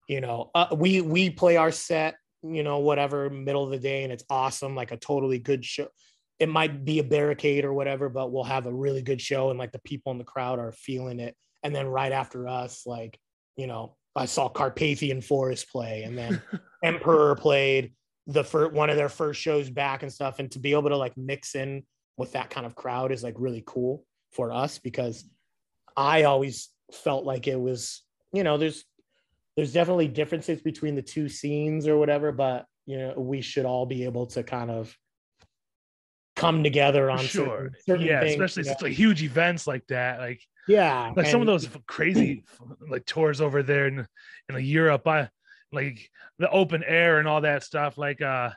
you know, uh, we we play our set, you know, whatever middle of the day, and it's awesome, like a totally good show. It might be a barricade or whatever, but we'll have a really good show, and like the people in the crowd are feeling it. And then right after us, like you know, I saw Carpathian Forest play, and then Emperor played the first one of their first shows back and stuff. And to be able to like mix in with that kind of crowd is like really cool for us because I always felt like it was, you know, there's there's definitely differences between the two scenes or whatever, but you know, we should all be able to kind of come together on sure. certain, certain yeah, things, especially you know? like huge events like that. Like yeah, like some of those crazy like tours over there in in like Europe. I like the open air and all that stuff. Like uh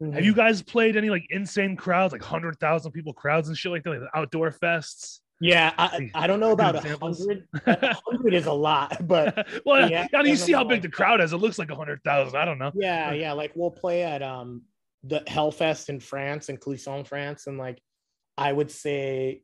have you guys played any like insane crowds, like hundred thousand people crowds and shit like that, like the outdoor fests? Yeah, I, I don't know about a hundred. Hundred is a lot, but well, yeah, you see how big the crowd is. It looks like a hundred thousand. I don't know. yeah, yeah. Like we'll play at um the Hellfest in France in Clisson, France, and like I would say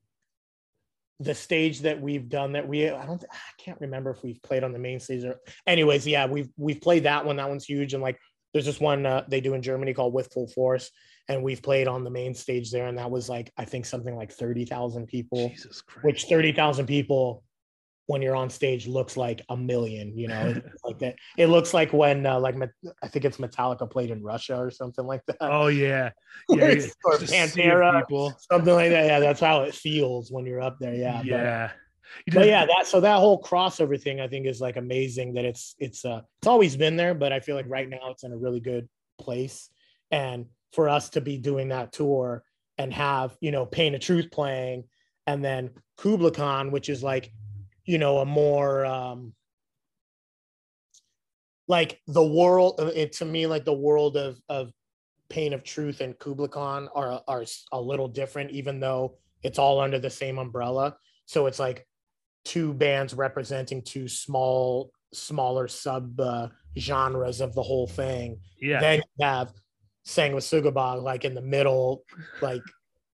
the stage that we've done that we I don't I can't remember if we've played on the main stage or anyways, yeah, we've we've played that one. That one's huge. And like there's this one uh, they do in Germany called With Full Force, and we've played on the main stage there, and that was like I think something like thirty thousand people. Jesus Christ. which 30,000 people when you're on stage looks like a million, you know, like that. It looks like when uh, like I think it's Metallica played in Russia or something like that. oh yeah, yeah, yeah. or Just Pantera, something like that. Yeah, that's how it feels when you're up there. Yeah. Yeah. But, but yeah, that so that whole crossover thing I think is like amazing that it's it's uh it's always been there, but I feel like right now it's in a really good place. And for us to be doing that tour and have, you know, Pain of Truth playing and then Kublai Khan, which is like, you know, a more um like the world it to me like the world of of Pain of Truth and Kublai Khan are are a little different, even though it's all under the same umbrella. So it's like two bands representing two small, smaller sub uh, genres of the whole thing. yeah. Then you have Sangwa like in the middle. Like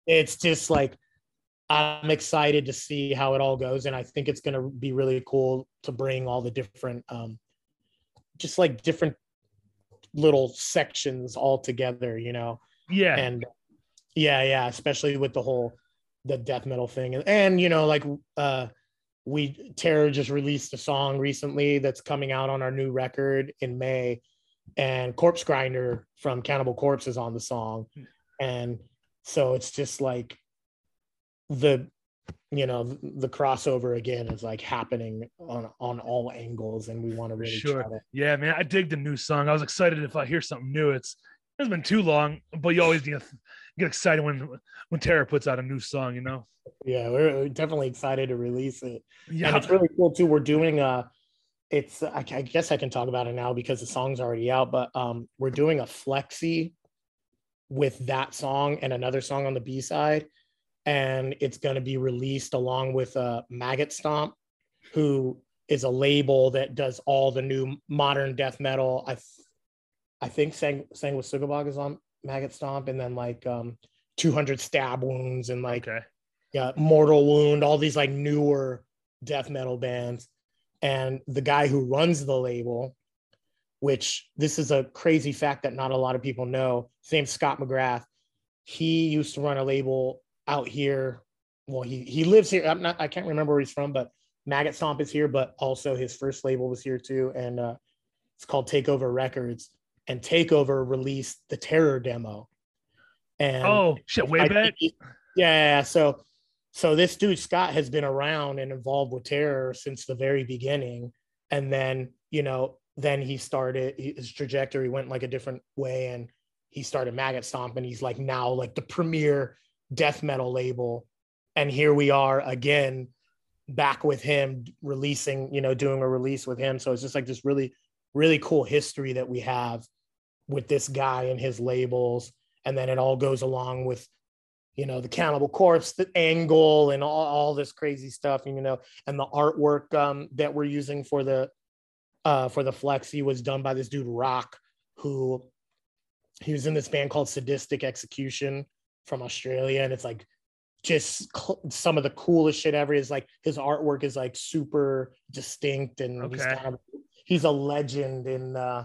it's just like I'm excited to see how it all goes, and I think it's going to be really cool to bring all the different, um, just like different little sections all together. You know yeah. and yeah yeah especially with the whole the death metal thing and, and you know like uh we terror just released a song recently that's coming out on our new record in may and Corpsegrinder from cannibal corpse is on the song hmm. and so it's just like the you know the crossover again is like happening on on all angles and we want to really Sure. try to Yeah, man, I dig the new song. I was excited if I hear something new. It's it's been too long, but you always get get excited when when Terror puts out a new song. You know? yeah we're definitely excited to release it Yeah, and it's really cool too. We're doing a, it's I, I guess I can talk about it now because the song's already out, but um, we're doing a flexi with that song and another song on the B side, and it's going to be released along with uh, Maggot Stomp, who is a label that does all the new modern death metal. I, th- I think Sang Sang with Sugabog is on Maggot Stomp, and then like um, 200 stab wounds and like okay. yeah, Mortal Wound, all these like newer death metal bands. And the guy who runs the label, which this is a crazy fact that not a lot of people know, his name's Scott McGrath. He used to run a label out here. Well, he he lives here. I'm not, I can't remember where he's from, but Maggot Stomp is here, but also his first label was here too. And uh, it's called Takeover Records. And Takeover released the Terror demo. And Oh shit, way back. yeah. So, so this dude Scott has been around and involved with terror since the very beginning, and then you know, then he started his trajectory went like a different way, and he started Maggot Stomp, and he's like now like the premier death metal label, and here we are again, back with him releasing, you know, doing a release with him. So it's just like this really, really cool history that we have with this guy and his labels. And then it all goes along with you know the cannibal corpse the angle and all, all this crazy stuff and you know and the artwork um, that we're using for the uh, for the flexi was done by this dude Rok who he was in this band called Sadistik Exekution from australia and it's like just cl- some of the coolest shit ever is like his artwork is like super distinct and he's Okay. kind of he's a legend in uh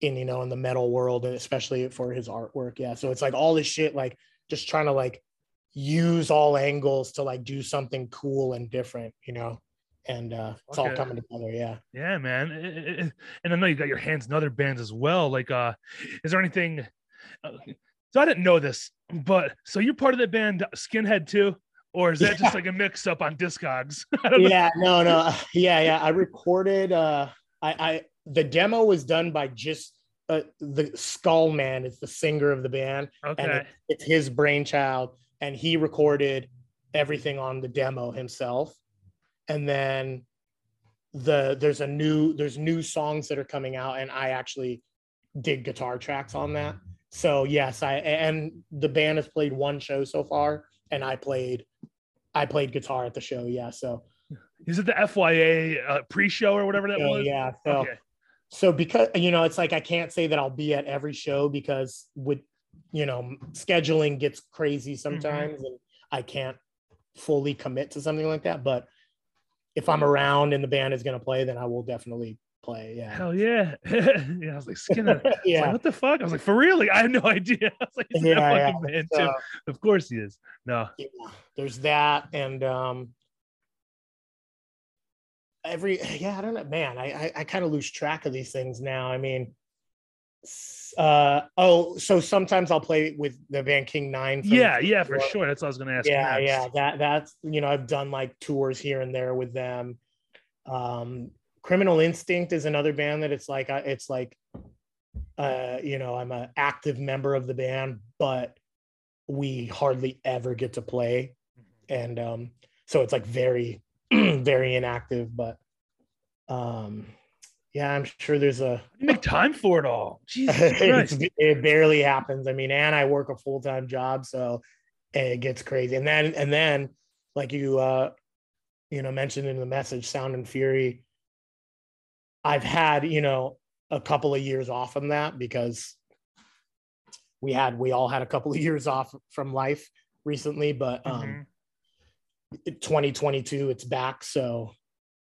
in you know in the metal world and especially for his artwork yeah so it's like all this shit like just trying to like use all angles to like do something cool and different you know and uh, it's all coming together. Yeah. Yeah, man. It- it- it- and I know you got your hands in other bands as well. Like, uh, is there anything? Uh, so I didn't know this, but so you're part of the band Skinhead too, or is that just like a mix up on Discogs? Don't know. yeah no no yeah yeah i recorded uh i i the demo was done by just uh, the skull man is the singer of the band and it, it's his brainchild and he recorded everything on the demo himself and then the there's a new there's new songs that are coming out and i actually did guitar tracks on that so yes i and the band has played one show so far and i played i played guitar at the show yeah so Is it the FYA uh, pre-show or whatever that so, was? yeah so Okay. So because you know it's like i can't say that i'll be at every show because with you know scheduling gets crazy sometimes and i can't fully commit to something like that but if i'm around and the band is going to play then i will definitely play yeah Hell yeah. yeah. I was like, Skinner. Like, yeah what the fuck? I was like, for real? Like, I had no idea. I was like, he's in that Yeah, fucking band so. Of course he is. No. yeah, there's that and um every yeah i don't know man i i, I kind of lose track of these things now i mean uh oh so sometimes i'll play with the van king nine Yeah, yeah, for sure. That's what I was gonna ask. yeah yeah that that's you know i've done like tours here and there with them um criminal instinct is another band that it's like it's like uh you know i'm an active member of the band but we hardly ever get to play and um so it's like very very inactive but um yeah i'm sure there's a You make time for it all. Jesus it barely happens. I mean, and I work a full time job, so it gets crazy. And then, and then, like you, uh, you know, mentioned in the message, Sound and Fury. I've had, you know, a couple of years off from that because we had, we all had a couple of years off from life recently, but um, Mhm. 2022, it's back. So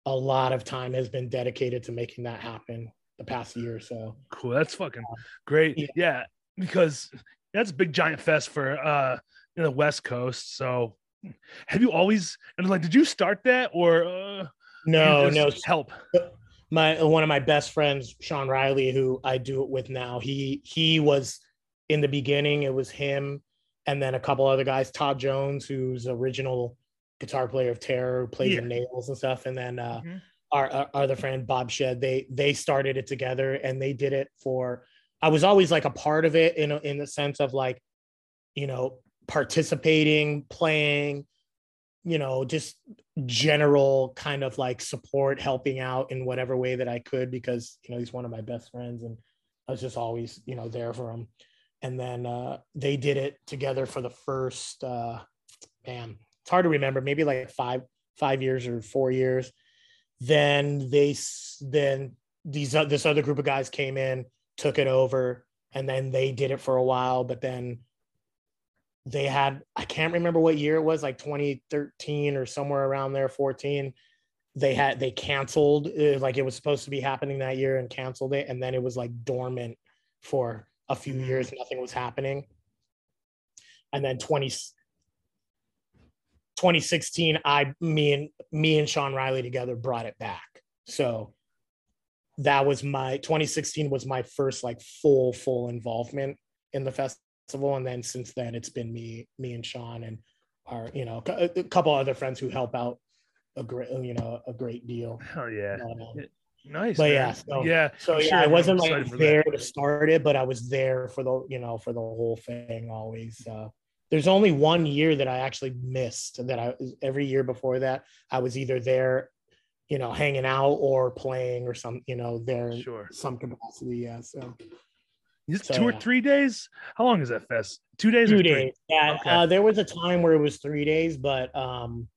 a lot of time has been dedicated to making that happen the past year or so. Cool. That's fucking great. yeah. Yeah. because that's a big giant fest for uh in the West Coast. So have you always and like did you start that or uh No, no, help? my one of my best friends sean riley who i do it with now he he was in the beginning it was him and then a couple other guys todd jones who's original guitar player of terror who plays Yeah. in nails and stuff and then uh Mhm. our, our other friend bob shed they they started it together and they did it for i was always like a part of it in a, in the sense of like you know participating playing you know just general kind of like support helping out in whatever way that i could because you know he's one of my best friends and i was just always you know there for him and then uh they did it together for the first uh man it's hard to remember maybe like five five years or four years. Then they then these o- this other group of guys came in took it over and then they did it for a while but then they had i can't remember what year it was like 2013 or somewhere around there 14 they had they canceled uh, like it was supposed to be happening that year and canceled it and then it was like dormant for a few Mhm. years nothing was happening. And then 20 2016 i me and me and sean riley together brought it back so that was my 2016 was my first like full full involvement in the festival and then since then it's been me me and sean and our you know a couple other friends who help out a great you know a great deal Oh yeah. Um, Nice. But man. yeah, so- yeah. so I'm yeah, sure I wasn't like there that. to start it, but I was there for the you know for the whole thing always. Uh, there's only one year that I actually missed. That I every year before that I was either there, you know, hanging out or playing or some you know there in Sure. some capacity. Yeah, so Is it So, two or yeah. three days? How long is that fest? Two days or two three? days. Yeah, Okay. uh, there was a time where it was three days, but um,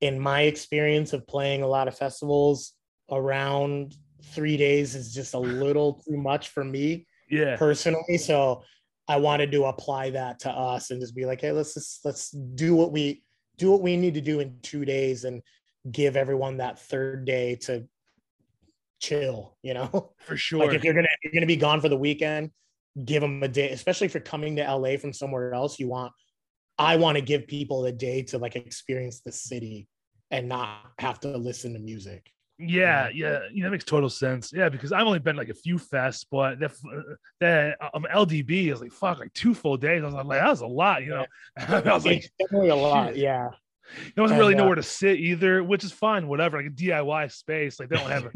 in my experience of playing a lot of festivals, around three days is just a little too much for me. Yeah. personally. So I wanted to apply that to us and just be like, hey, let's just let's do what we do what we need to do in two days and give everyone that third day to chill, you know? For sure. Like if you're gonna if you're gonna be gone for the weekend, give them a day, especially if you're coming to LA from somewhere else. You want I want to give people a day to like experience the city and not have to listen to music. Yeah, yeah, yeah, that makes total sense. Yeah, because I've only been like a few fests, but that that um LDB is like fuck, like two full days. I was like, that was a lot, you know. I was like, It's definitely a lot. shit. Yeah. there wasn't And, really uh, nowhere to sit either, which is fine, whatever. Like a DIY space, like they don't have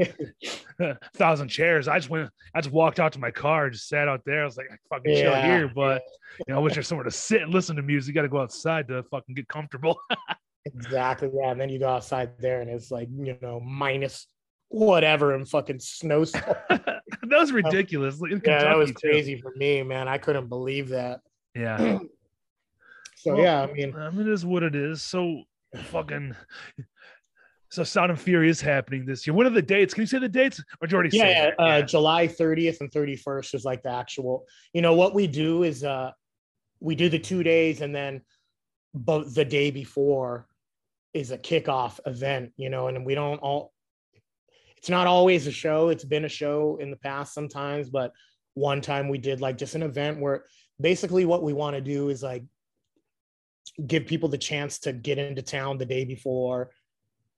a thousand chairs. I just went, I just walked out to my car, just sat out there. I was like, I fucking chill here, but you know, I wish there's somewhere to sit and listen to music. You got to go outside to fucking get comfortable. Exactly. Yeah. And then you go outside there and it's like, you know, minus whatever and fucking snowstorm. that was ridiculous. Like in yeah, that was too. crazy for me, man. I couldn't believe that. Yeah. So Well, yeah, I mean, I mean, it is what it is. So fucking. So Sound and Fury is happening this year. What are the dates? Can you say the dates? Or did you already say? yeah, that? uh, July 30th and 31st is like the actual. You know what we do is uh we do the two days and then but the day before is a kickoff event, you know, and we don't all it's not always a show. It's been a show in the past sometimes, but one time we did like just an event where basically what we want to do is like give people the chance to get into town the day before,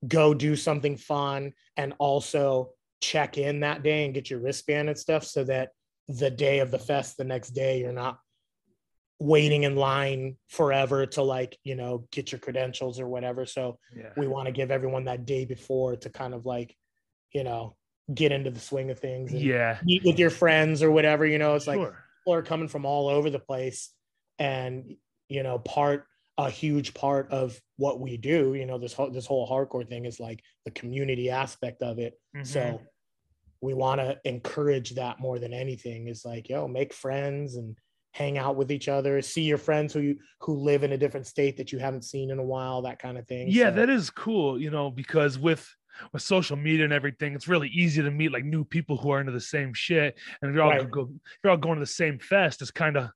go do something fun, and also check in that day and get your wristband and stuff so that the day of the fest the next day you're not waiting in line forever to like you know get your credentials or whatever so yeah. we want to give everyone that day before to kind of like you know get into the swing of things and Yeah. meet with your friends or whatever you know it's like people are coming from all over the place and you know part a huge part of what we do you know this whole this whole hardcore thing is like the community aspect of it Mhm. so we want to encourage that more than anything is like yo make friends and hang out with each other see your friends who you who live in a different state that you haven't seen in a while that kind of thing. Yeah So- that is cool you know because with with social media and everything it's really easy to meet like new people who are into the same shit. And if you're all Right. go, if you're all going to the same fest it's kind of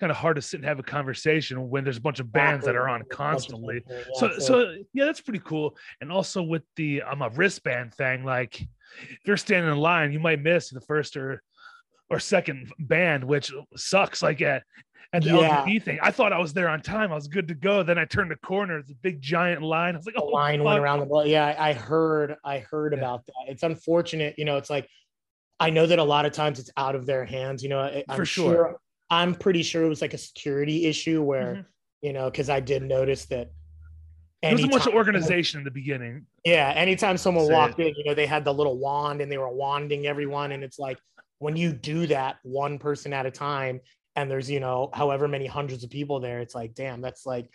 kind of hard to sit and have a conversation when there's a bunch of bands that are on constantly. Yeah, so so yeah that's pretty cool. And also with the um a wristband thing like if you're standing in line you might miss the first or or second band which sucks like at at the Yeah. Thing. I thought I was there on time. I was good to go. Then I turned the corner. It's a big giant line. I was like, the oh, line went around the block. Yeah, I heard, I heard Yeah. about that. It's unfortunate, you know. It's like I know that a lot of times it's out of their hands. You know, I- I'm For sure. I'm pretty sure it was like a security issue where Mhm. you know because I did notice that. There was a bunch of organization in the beginning. Yeah, anytime someone That's it. walked in, you know, they had the little wand and they were wanding everyone, and it's like when you do that one person at a time, and there's you know however many hundreds of people there, it's like damn, that's like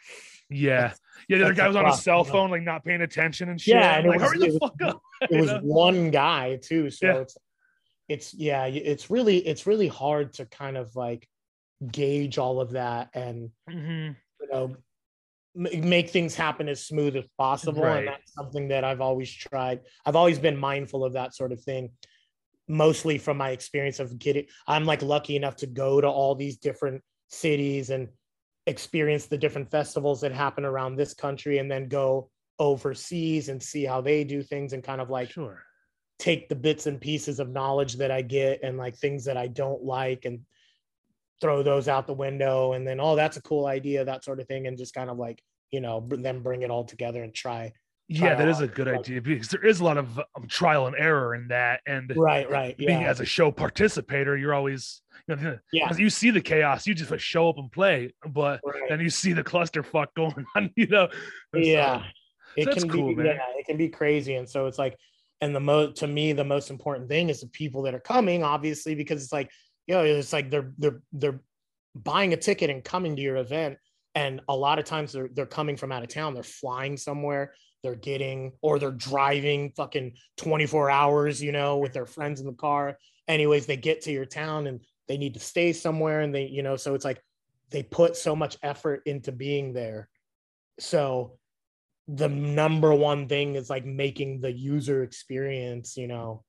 Yeah. That's- Yeah. The other guy was on a rough, cell you know. phone, like not paying attention and shit. Yeah, and it like, was- hurry the was- fuck up. it was know? one guy too so Yeah. it's it's yeah it's really it's really hard to kind of like gauge all of that and Mhm. you know m- make things happen as smooth as possible Right. and that's something that i've always tried i've always been mindful of that sort of thing mostly from my experience of getting i'm like lucky enough to go to all these different cities and experience the different festivals that happen around this country and then go overseas and see how they do things and kind of like Sure. take the bits and pieces of knowledge that I get and like things that I don't like and throw those out the window and then oh that's a cool idea that sort of thing and just kind of like you know then bring it all together and try Yeah, that is a good idea because there is a lot of um, trial and error in that. And right right being yeah as a show participator, you're always, you know, yeah you see the chaos, you just like, show up and play, but right. then you see the clusterfuck going on, you know? So- yeah it that's can cool, be man. yeah it can be crazy and so it's like and the mo to me the most important thing is the people that are coming obviously because it's like you know it's like they're they're they're buying a ticket and coming to your event and a lot of times they're they're coming from out of town they're flying somewhere they're getting or they're driving fucking 24 hours you know with their friends in the car anyways they get to your town and they need to stay somewhere and they you know so it's like they put so much effort into being there so the number one thing is like making the user experience you know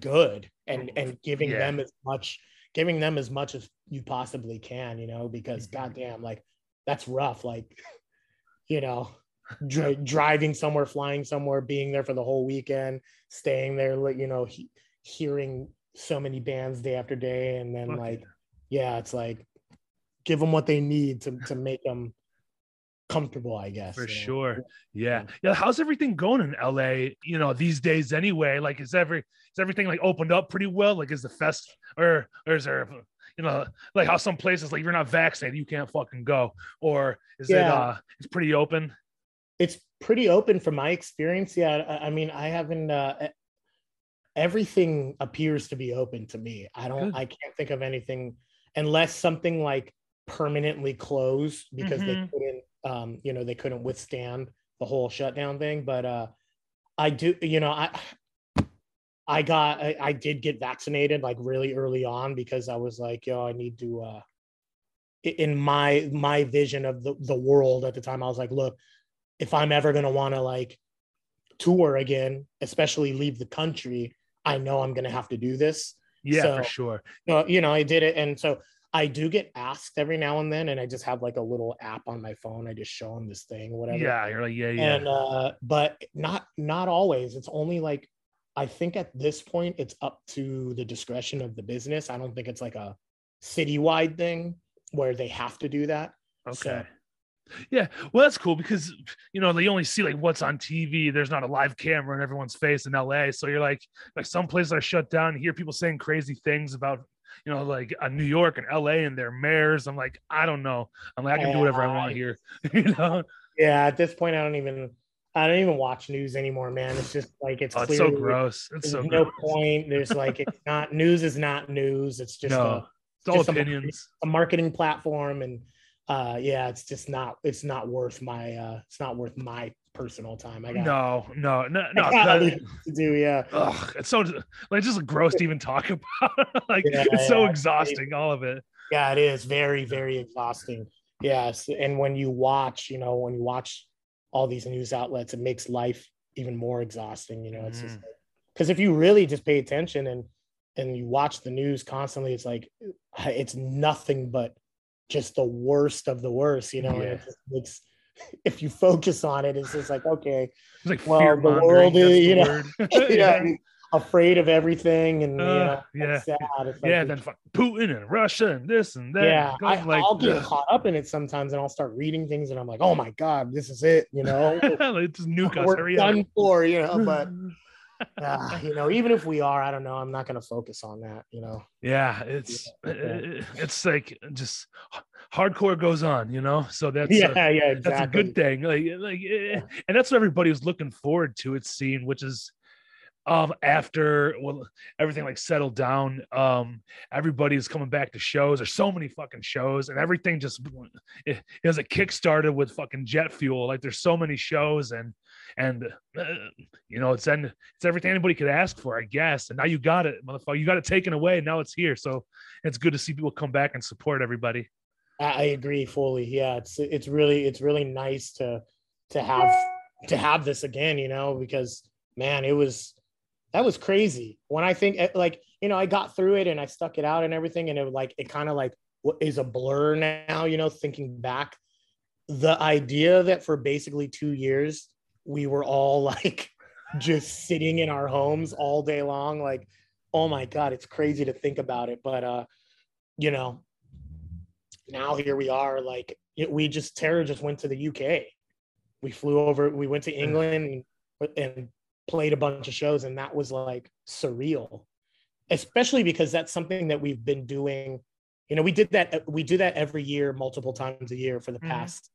good and and giving Yeah. them as much giving them as much as you possibly can you know because Mhm. goddamn like that's rough like you know dri- driving somewhere flying somewhere being there for the whole weekend staying there you know he- hearing so many bands day after day and then like yeah. yeah it's like give them what they need to to make them comfortable, I guess. for know? sure. Yeah. Yeah. Yeah. How's everything going in LA? You know, these days anyway. Like, is every is everything like opened up pretty well? Like, is the fest or or is there you know like how some places like if you're not vaccinated you can't fucking go or is it uh it's pretty open? It's pretty open from my experience. Yeah, I, I mean, I haven't. Uh, everything appears to be open to me. I don't. Good. I can't think of anything unless something like permanently closed because Mhm. they couldn't. Um, you know, they couldn't withstand the whole shutdown thing. But uh, I do. You know, I. I got. I, I did get vaccinated like really early on because I was like, yo, I need to. uh in my my vision of the, the world at the time i was like look if i'm ever going to want to like tour again especially leave the country i know i'm going to have to do this Yeah, for sure. uh, you know i did it and so i do get asked every now and then and i just have like a little app on my phone i just show them this thing whatever Yeah, you're like, yeah, yeah. and uh but not not always it's only like i think at this point it's up to the discretion of the business i don't think it's like a citywide thing where they have to do that Okay. Yeah, well, that's cool because you know they only see like what's on TV. There's not a live camera in everyone's face in LA, so you're like, like some places are shut down. You hear people saying crazy things about, you know, like uh, New York and LA and their mayors. I'm like, I don't know. I'm like, I can do whatever I want here, you know. yeah at this point i don't even i don't even watch news anymore man it's just like it's Oh, it's so gross. It's there's so no gross. point there's like it's not news is not news it's just No, a, it's all just a- opinions. a marketing platform and uh yeah it's just not it's not worth my uh it's not worth my personal time i got No, no, no, no. That- to do yeah Ugh, it's so like just gross to even talk about. like Yeah, it's so yeah, exhausting, all of it. Yeah, it is very, very exhausting. Yes. And when you watch, you know, when you watch all these news outlets, it makes life even more exhausting. You know, it's just Mm. because if you really just pay attention and and you watch the news constantly, it's like it's nothing but just the worst of the worst, you know. Yeah. It just makes if you focus on it, it's just like, okay, It's like Well, the world is, you know, yeah, afraid of everything and you Uh, know, yeah. sad. It's like yeah, then fuck Putin and Russia and this and that. yeah, I, like, I'll get ugh. caught up in it sometimes, and I'll start reading things, and I'm like, "Oh my god, this is it," you know. like, just nuke us. Done for, you know. But uh, you know, even if we are, I don't know. I'm not going to focus on that, you know. yeah, it's Yeah. uh, it's like just hardcore goes on, you know. So that's yeah, uh, yeah, exactly. that's a good thing. Like like, eh, and that's what everybody was looking forward to. It seemed, which is um after well everything like settled down um everybody's coming back to shows there's so many fucking shows and everything just it, it was a kickstarted with fucking jet fuel like there's so many shows and and uh, you know it's and it's everything anybody could ask for i guess and now you got it motherfucker you got it taken away and now it's here so it's good to see people come back and support everybody I, agree fully. Yeah, it's it's really it's really nice to to have to have this again, you know, because man, it was that was crazy. When I think eh, like you know, I got through it and I stuck it out and everything, and it like it kind of like is a blur now, you know, thinking back. The idea that for basically two years we were all like just sitting in our homes all day long, like, oh my god, it's crazy to think about it. But uh, you know, now here we are like it, we just terror just went to the UK. We flew over, we went to England and, and played a bunch of shows, and that was like surreal. Especially because that's something that we've been doing. You know, we did that. We do that every year, multiple times a year for the Mhm. past.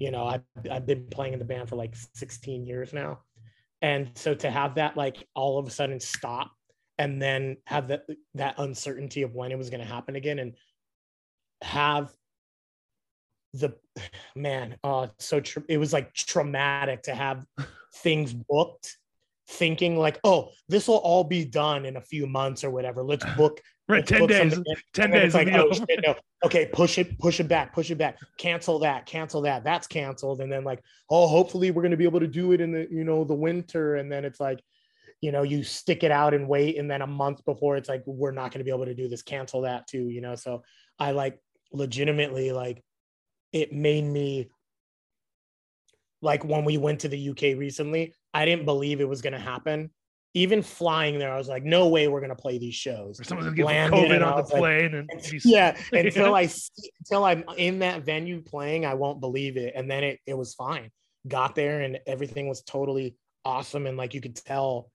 You know, I've I've been playing in the band for like 16 years now, and so to have that like all of a sudden stop, and then have that that uncertainty of when it was going to happen again, and have the man oh, it's so tr- it was like traumatic to have things booked thinking like oh this will all be done in a few months or whatever. Let's book right 10 days 10 days like oh shit, no. okay push it push it back push it back. Cancel that cancel that. That's canceled. And then like oh hopefully we're going to be able to do it in the you know the winter. And then it's like you know you stick it out and wait. And then a month before it's like we're not going to be able to do this cancel that too you know? So i like legitimately like it made me like when we went to the UK recently, I didn't believe it was going to happen even flying there, I was like, no way we're gonna play these shows. Or someone's gonna get COVID on the was like, plane and yeah until i see, until i'm in that venue playing i won't believe it. And then it, it was fine. Got there and everything was totally awesome. And like you could tell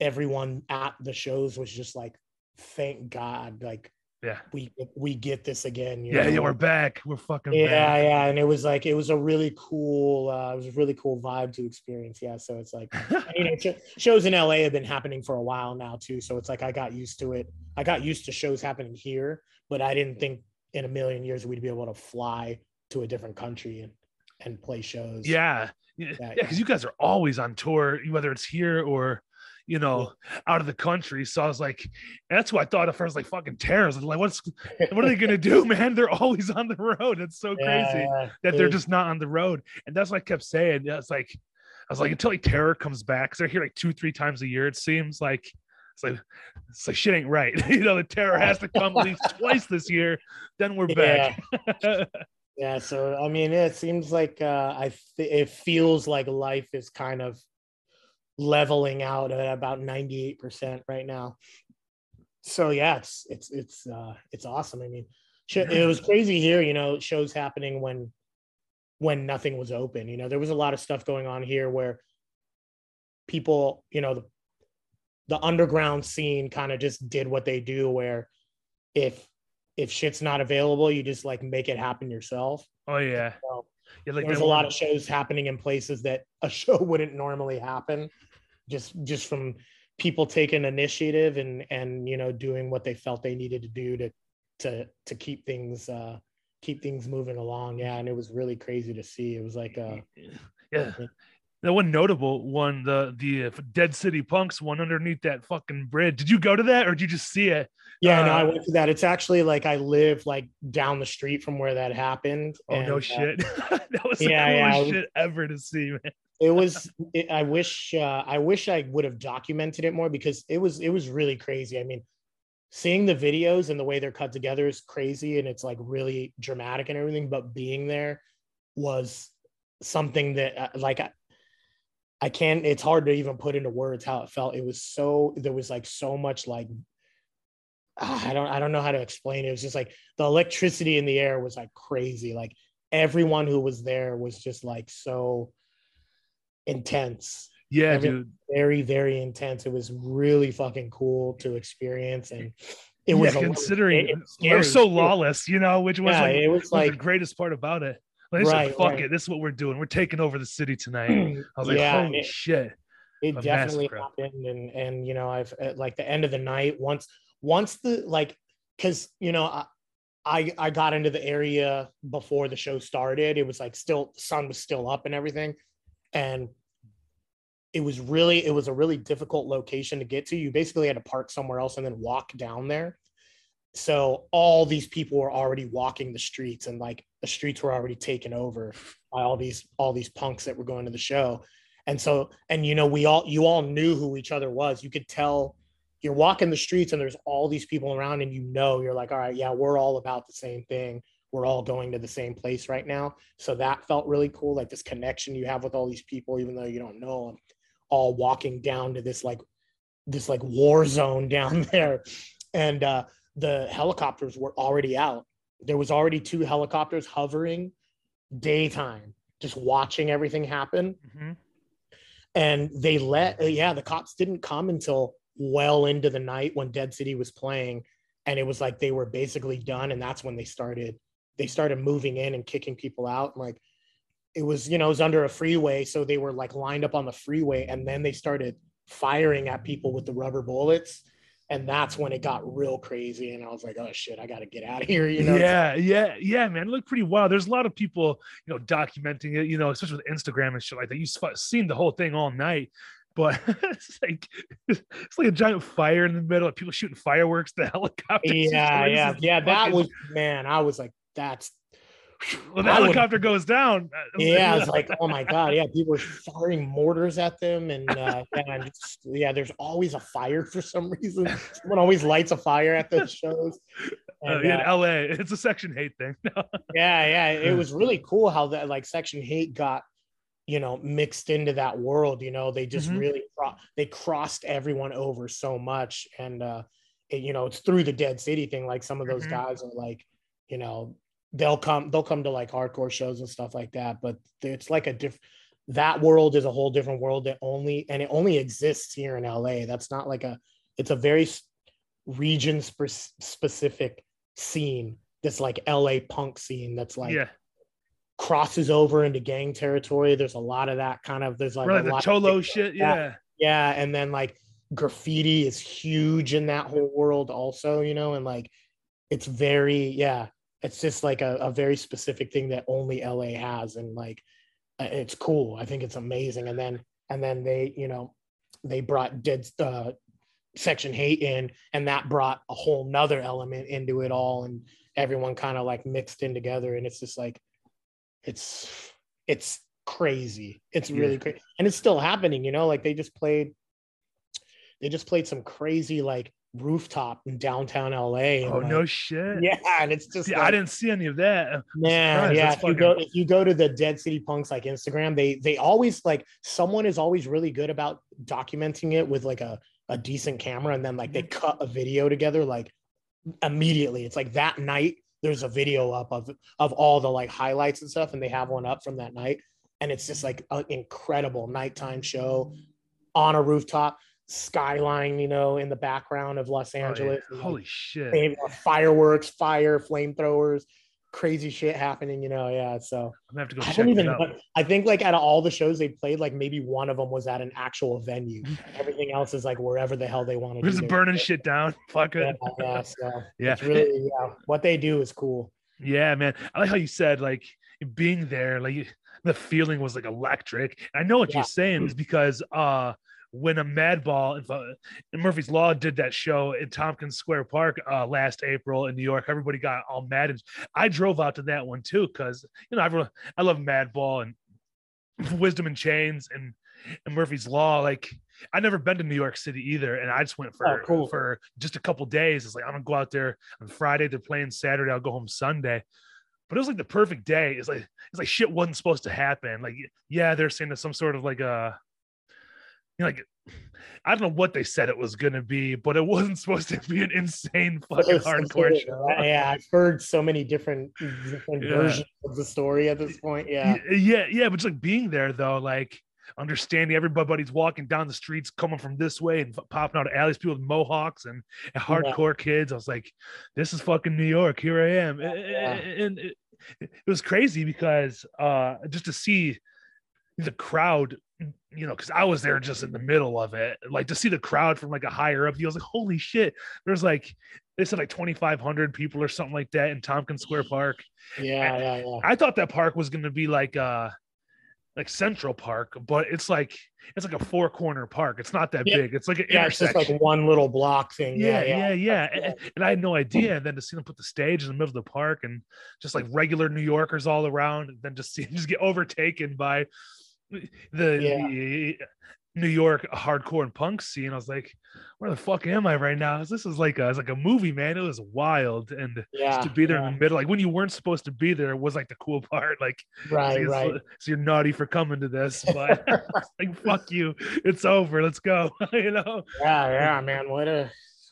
everyone at the shows was just like thank god like yeah, we we get this again you yeah, know? yeah. We're back. We're fucking yeah back. yeah and it was like it was a really cool uh it was a really cool vibe to experience yeah so it's like you know, shows in LA have been happening for a while now too. So it's like I got used to it. I got used to shows happening here, but I didn't think in a million years we'd be able to fly to a different country and and play shows. Yeah, yeah, Yeah, yeah. Because you guys are always on tour, whether it's here or you know out of the country. So I was like, that's what I thought at first. Like fucking terrorists. Like, what's what are they gonna do, man? They're always on the road. It's so crazy yeah. that they're just not on the road. And that's what I kept saying. Yeah, It's like I was like until like terror comes back, because they're here like two, three times a year. It seems like it's like it's like shit ain't right. you know, the terror has to come at least twice this year. Then we're back. Yeah, so I mean, it seems like uh, I th- it feels like life is kind of leveling out at about ninety eight percent right now. So yeah, it's it's it's uh, it's awesome. I mean, it was crazy here. You know, shows happening when when nothing was open. You know, there was a lot of stuff going on here where people, you know, the the underground scene kind of just did what they do, where if if shit's not available, you just like make it happen yourself. oh yeah. So Yeah, like there's a lot of shows happening in places that a show wouldn't normally happen, just just from people taking initiative and and you know doing what they felt they needed to do to to to keep things uh keep things moving along. Yeah, and it was really crazy to see. It was like uh yeah. The one notable one, the the uh, Dead City Punks one underneath that fucking bridge. Did you go to that or did you just see it? yeah, no, I Uh, went to that. It's actually like I live like down the street from where that happened. Oh and, no uh, shit! that was the coolest yeah. shit ever to see, man. It was it, i wish uh, i wish i would have documented it more because it was it was really crazy. I mean seeing the videos and the way they're cut together is crazy and it's like really dramatic and everything but being there was something that uh, like I, I can't it's hard to even put into words how it felt. It was so there was like so much like ah, i don't i don't know how to explain it. It was just like the electricity in the air was like crazy. Like everyone who was there was just like so intense Yeah, dude. very very intense it was really fucking cool to experience and it yeah, was considering it- we're so lawless, you know, which was yeah like, it was was like the greatest part about it. Like, Right, said, "Fuck right. it, this is what we're doing. We're taking over the city tonight." I was like, "Holy it, shit!" it a definitely happened and and you know i've at like the end of the night once once the like because you know I, I i got into the area before the show started it was like still the sun was still up and everything and it was really it was a really difficult location to get to. You basically had to park somewhere else and then walk down there. So all these people were already walking the streets and like the streets were already taken over by all these all these punks that were going to the show. And so and you know we all you all knew who each other was. You could tell you're walking the streets and there's all these people around and you know you're like all right yeah we're all about the same thing. We're all going to the same place right now. So that felt really cool like this connection you have with all these people even though you don't know them all walking down to this like this like war zone down there. And uh the helicopters were already out. There was already two helicopters hovering daytime just watching everything happen. Mhm. and they let uh, yeah the cops didn't come until well into the night when dead city was playing. And it was like they were basically done. And that's when they started they started moving in and kicking people out. And like it was you know it was under a freeway so they were like lined up on the freeway and then they started firing at people with the rubber bullets and that's when it got real crazy and i was like oh shit i gotta get out of here you know yeah, yeah, yeah, man. It looked pretty wild. There's a lot of people, you know, documenting it, you know, especially with Instagram and shit like that. You've seen the whole thing all night, but it's like it's like a giant fire in the middle of people shooting fireworks, the helicopter. yeah yeah yeah that was man i was like that's when the I would- helicopter goes down. uh, yeah, it's like, oh my god, yeah, people were firing mortars at them, and uh, yeah, and just- yeah, there's always a fire for some reason. Someone always lights a fire at the shows. uh, in uh, LA, it's a Section H8 thing. yeah, yeah, it was really cool how that like Section H8 got you know mixed into that world you know they just Mhm. really cro- they crossed everyone over so much and uh it, you know it's through the dead city thing like some of those Mhm. guys are like you know they'll come they'll come to like hardcore shows and stuff like that but it's like a diff that world is a whole different world that only and it only exists here in LA that's not like a it's a very region spe- specific scene this like LA punk scene that's like yeah, crosses over into gang territory. There's a lot of that kind of. There's like, Or a the lot cholo shit. like. Yeah, yeah, and then like graffiti is huge in that whole world, also. You know, and like it's very yeah, it's just like a, a very specific thing that only LA has, and like uh, it's cool. I think it's amazing. And then and then they you know they brought dead uh, Section H8 in, and that brought a whole nother element into it all, and everyone kind of like mixed in together, and it's just like it's it's crazy. It's really Yeah. crazy, and it's still happening. You know, like they just played, they just played some crazy like rooftop in downtown LA. Oh like, no shit. yeah, and it's just See, like, I didn't see any of that. Oh, Man, surprised. yeah. If you go if you go to the Dead City Punks like Instagram, they they always like someone is always really good about documenting it with like a a decent camera, and then like they cut a video together like immediately. It's like that night there's a video up of of all the like highlights and stuff, and they have one up from that night, and it's just like an incredible nighttime show on a rooftop, skyline, you know, in the background of Los Oh, yeah. Angeles. Holy shit. they- fireworks, fire, flamethrowers, crazy shit happening. You know, yeah. So I'm gonna have to go I check don't even. it out. know. I think like out of all the shows they played, like maybe one of them was at an actual venue. Everything else is like wherever the hell they want to. We're just burning shit down. Fuck it. yeah, so Yeah. it's really yeah. What they do is cool. Yeah, man. I like how you said like being there, like the feeling was like electric. I know what Yeah. you're saying is because uh when a Madball and, uh, and Murphy's Law did that show in Tompkins Square Park uh last April in New York, everybody got all mad. And I drove out to that one too because you know everyone I love Madball and Wisdom in Chains and and Murphy's Law. Like I never been to New York City either, and I just went for Oh, cool. for just a couple days. It's like I'm gonna go out there on Friday. They're playing Saturday. I'll go home Sunday. But it was like the perfect day. It's like it's like shit wasn't supposed to happen. Like yeah, they're saying there's some sort of like a you know, like I don't know what they said it was gonna be, but it wasn't supposed to be an insane fucking hardcore show. Yeah, I've heard so many different different Yeah. versions of the story at this point. Yeah, yeah, yeah, but just like being there though, like understanding everybody's walking down the streets coming from this way and popping out of alleys, people with mohawks and, and hardcore kids. I was like, this is fucking New York. Here I am. Yeah. And it, it was crazy because uh just to see the crowd, you know, because I was there just in the middle of it, like to see the crowd from like a higher up view, I was like, holy shit. There's like they said like 2,500 people or something like that in Tompkins Square Park. yeah, yeah, yeah. I thought that park was gonna be like uh like Central Park, but it's like it's like a four corner park. It's not that Yeah. big. It's like an Yeah, it's just intersection. like one little block thing. yeah, Yeah, yeah, yeah. Yeah. And, and I had no idea. And then to see them put the stage in the middle of the park and just like regular New Yorkers all around, and then just see just get overtaken by the, Yeah. the New York hardcore and punk scene. I was like, where the fuck am I right now? This is like a it's like a movie, man. It was wild. And yeah. just to be there yeah. in the middle, like when you weren't supposed to be there was like the cool part. Like Right, so, right. so you're naughty for coming to this, but like fuck you, it's over. Let's go. you know? Yeah, yeah, man. What a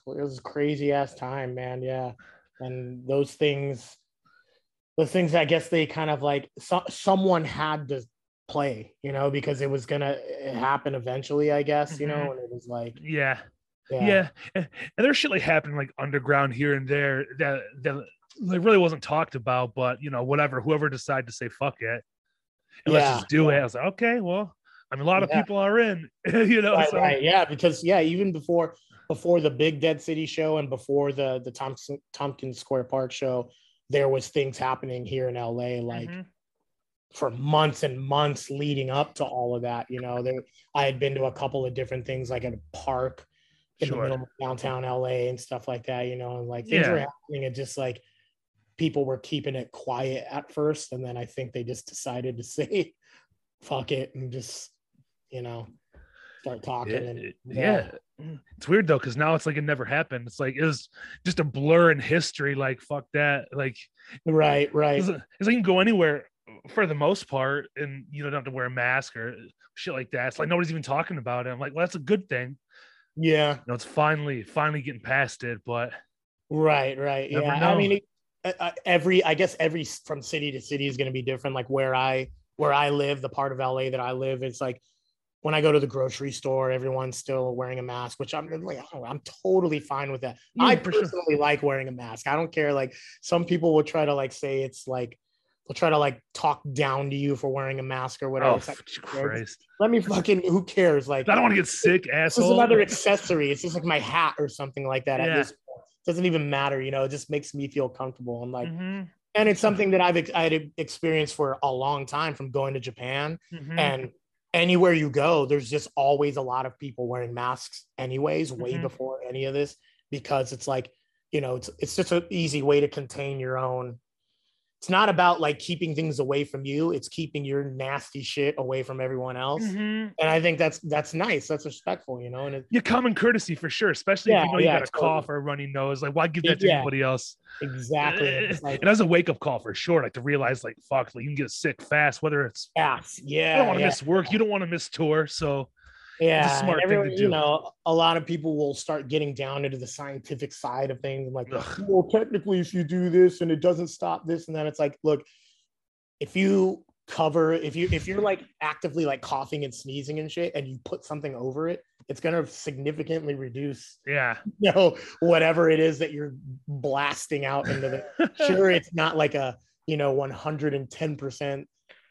it was a crazy ass time, man. Yeah. And those things, those things, I guess they kind of like so, someone had to play, you know, because it was gonna happen eventually, I guess, you know, Mhm. and it was like, Yeah, yeah, yeah. And, and there's shit like happening like underground here and there that that like really wasn't talked about, but you know, whatever. Whoever decided to say fuck it, and let's just do it. I was like, okay, well, I mean, a lot of Yeah. people are in, you know. right, so right, yeah, because yeah, even before before the Big Dead City show and before the the Thompson Tompkins Square Park show, there was things happening here in LA, like. Mhm. For months and months leading up to all of that. You know, there I had been to a couple of different things like at a park in Sure. the middle of downtown LA and stuff like that, you know, and like things were happening and just like people were keeping it quiet at first. And then I think they just decided to say fuck it and just, you know, start talking Yeah, and yeah. Mm. It's weird though, because now it's like it never happened. It's like it was just a blur in history. Like fuck that. Like Right, right. It's, it's like you can go anywhere for the most part, and you don't have to wear a mask or shit like that. It's like nobody's even talking about it. I'm like, well, that's a good thing. Yeah. You know, it's finally finally getting past it, but Right, right. Yeah. I mean, every I guess every from city to city is going to be different. Like where I where I live, the part of LA that I live, it's like when I go to the grocery store, everyone's still wearing a mask, which I'm like, oh, I'm totally fine with that. Yeah, I for sure. personally like wearing a mask. I don't care. Like some people will try to like say it's like they'll try to like talk down to you for wearing a mask or whatever. oh like, Christ. let me fucking who cares? Like I don't want to get sick, asshole. another accessory. It's just like my hat or something like that. At Yeah. this point. doesn't even matter, you know. It just makes me feel comfortable. I'm like, Mhm, and it's something that I've I had experienced for a long time from going to Japan. mhm. And anywhere you go, there's just always a lot of people wearing masks, anyways, way Mhm. before any of this, because it's like, you know, it's it's just an easy way to contain your own. It's not about like keeping things away from you. It's keeping your nasty shit away from everyone else. Mhm. And I think that's that's nice. That's respectful, you know. And it, Yeah, common courtesy for sure, especially if you know you yeah, got a totally. cough or a runny nose. Like, why give that to Yeah. anybody else? exactly. Like, and as a wake up call for sure, like to realize, like, fuck, like you can get sick fast. Whether it's I yeah, don't want to yeah, miss work, you don't want to miss tour, so yeah. a smart and thing to do. You know, a lot of people will start getting down into the scientific side of things, and like, Ugh. well, technically, if you do this and it doesn't stop this, and then it's like, look, if you cover, if you if you're like actively like coughing and sneezing and shit, and you put something over it, it's gonna significantly reduce, yeah, you know, whatever it is that you're blasting out into the sure it's not like a you know 110%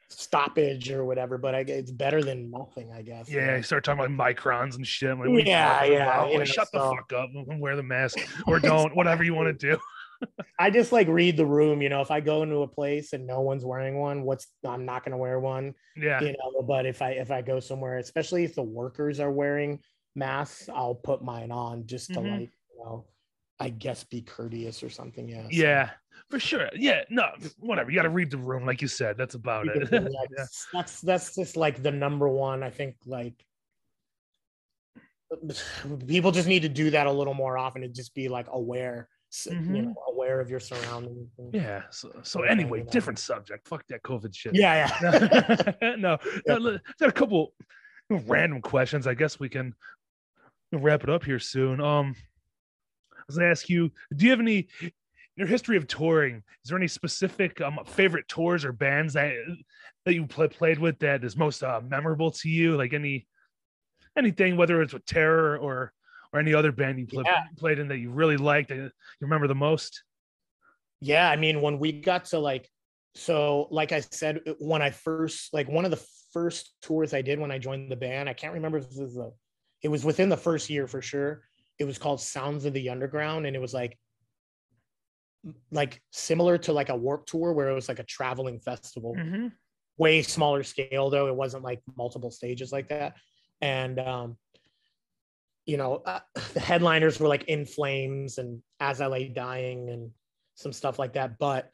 stoppage or whatever but I, it's better than nothing i guess yeah. You start talking about microns and shit. I'm like, what are you Yeah, yeah, Like, know, shut the fuck up and wear the mask or don't, whatever you want to do. i just like read the room you know if i go into a place and no one's wearing one what's i'm not going to wear one Yeah, you know but if i if i go somewhere especially if the workers are wearing masks i'll put mine on just to Mhm. like you know i guess be courteous or something yeah so yeah, for sure. Yeah, no, whatever. You got to read the room, like you said. That's about it. yeah. that's, that's that's just like the number one i think like people just need to do that a little more often and just be like aware s- you know aware of your surroundings Yeah. So, so anyway, you know. different subject. Fuck that COVID shit. yeah yeah no, no, got a couple random questions. I guess we can wrap it up here soon. Um, I was gonna ask you, do you have any in your history of touring? Is there any specific um favorite tours or bands that that you play, played with that is most uh, memorable to you? Like any anything, whether it's with Terror or or any other band you play, Yeah. played in that you really liked that you remember the most? yeah i mean when we got to like so like i said when i first like one of the first tours i did when i joined the band i can't remember if this is the it was within the first year for sure it was called sounds of the underground and it was like like similar to like a warp tour where it was like a traveling festival. Mhm. way smaller scale though. It wasn't like multiple stages like that. And um you know uh, the headliners were like in flames and as i lay dying and some stuff like that. But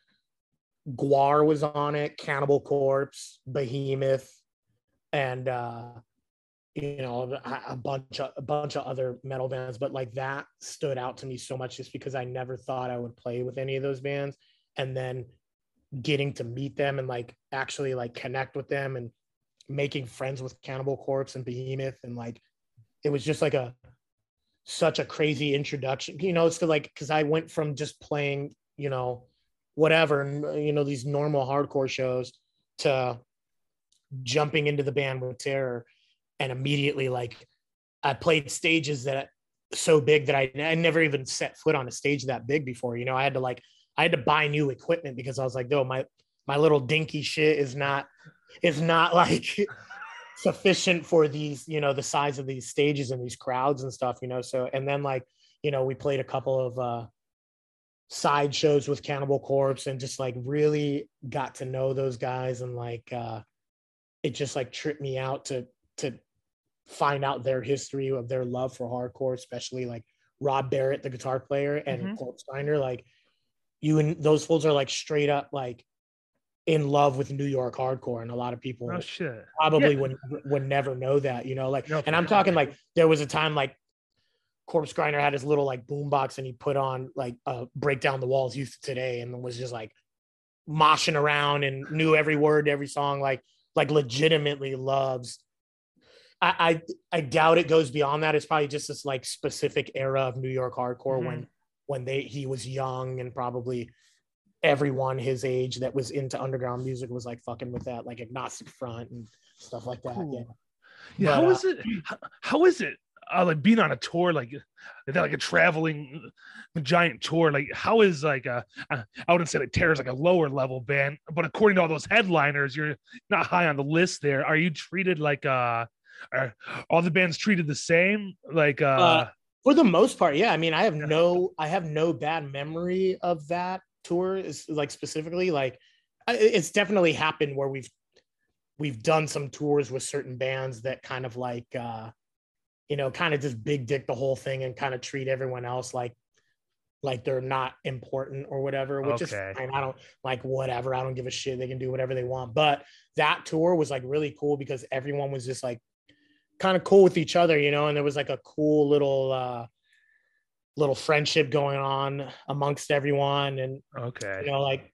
Gwar was on it cannibal corpse behemoth and uh you know a, bunch of a bunch of other metal bands but like that stood out to me so much just because i never thought i would play with any of those bands. And then getting to meet them and like actually like connect with them and making friends with Cannibal Corpse and Behemoth and like it was just like a such a crazy introduction you know it's like because I went from just playing you know whatever and uh, you know these normal hardcore shows to jumping into the band with Terror and immediately like I played stages that so big that I, I never even set foot on a stage that big before you know I had to like I had to buy new equipment because I was like, no, my my little dinky shit is not is not like sufficient for these, you know, the size of these stages and these crowds and stuff, you know. So and then like, you know, we played a couple of uh side shows with Cannibal Corpse and just like really got to know those guys and like uh it just like tripped me out to to find out their history of their love for hardcore, especially like Rob Barrett, the guitar player, and Mhm. Corpsegrinder. Like you and those fools are like straight up like in love with New York hardcore, and a lot of people Oh probably Yeah. would would never know that, you know. Like, No, and I'm talking like there was a time like Corpsegrinder had his little like boombox and he put on like uh, break down the walls youth today and was just like moshing around and knew every word every song, like like legitimately loves. I, I I doubt it goes beyond that. It's probably just this like specific era of New York hardcore Mhm. when when they he was young and probably everyone his age that was into underground music was like fucking with that, like agnostic front and stuff like that. Cool. Yeah. Yeah, But, how uh, is it? How, how is it? Uh, like being on a tour, like that like a traveling uh, giant tour. Like how is like a uh, wouldn't say like Terror's like a lower level band, but according to all those headliners, you're not high on the list. There, are you treated like uh, are all the bands treated the same? Like uh, Uh, For the most part, yeah. I mean, I have no I have no bad memory of that tour is like specifically like it's definitely happened where we've we've done some tours with certain bands that kind of like uh you know kind of just big dick the whole thing and kind of treat everyone else like like they're not important or whatever which Okay. is fine i don't like whatever i don't give a shit they can do whatever they want but that tour was like really cool because everyone was just like kind of cool with each other you know and there was like a cool little uh little friendship going on amongst everyone. And okay, you know like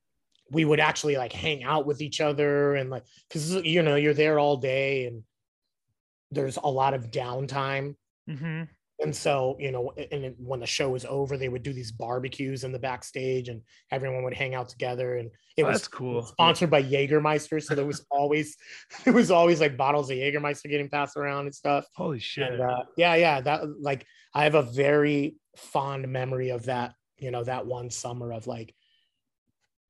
we would actually like hang out with each other and like because you know you're there all day and there's a lot of downtime. Hmm and so you know and when the show was over they would do these barbecues in the backstage and everyone would hang out together and it Oh, was cool. sponsored by Jägermeister so there was always there was always like bottles of Jägermeister getting passed around and stuff Holy shit! and uh, yeah yeah that like i have a very fond memory of that you know that one summer of like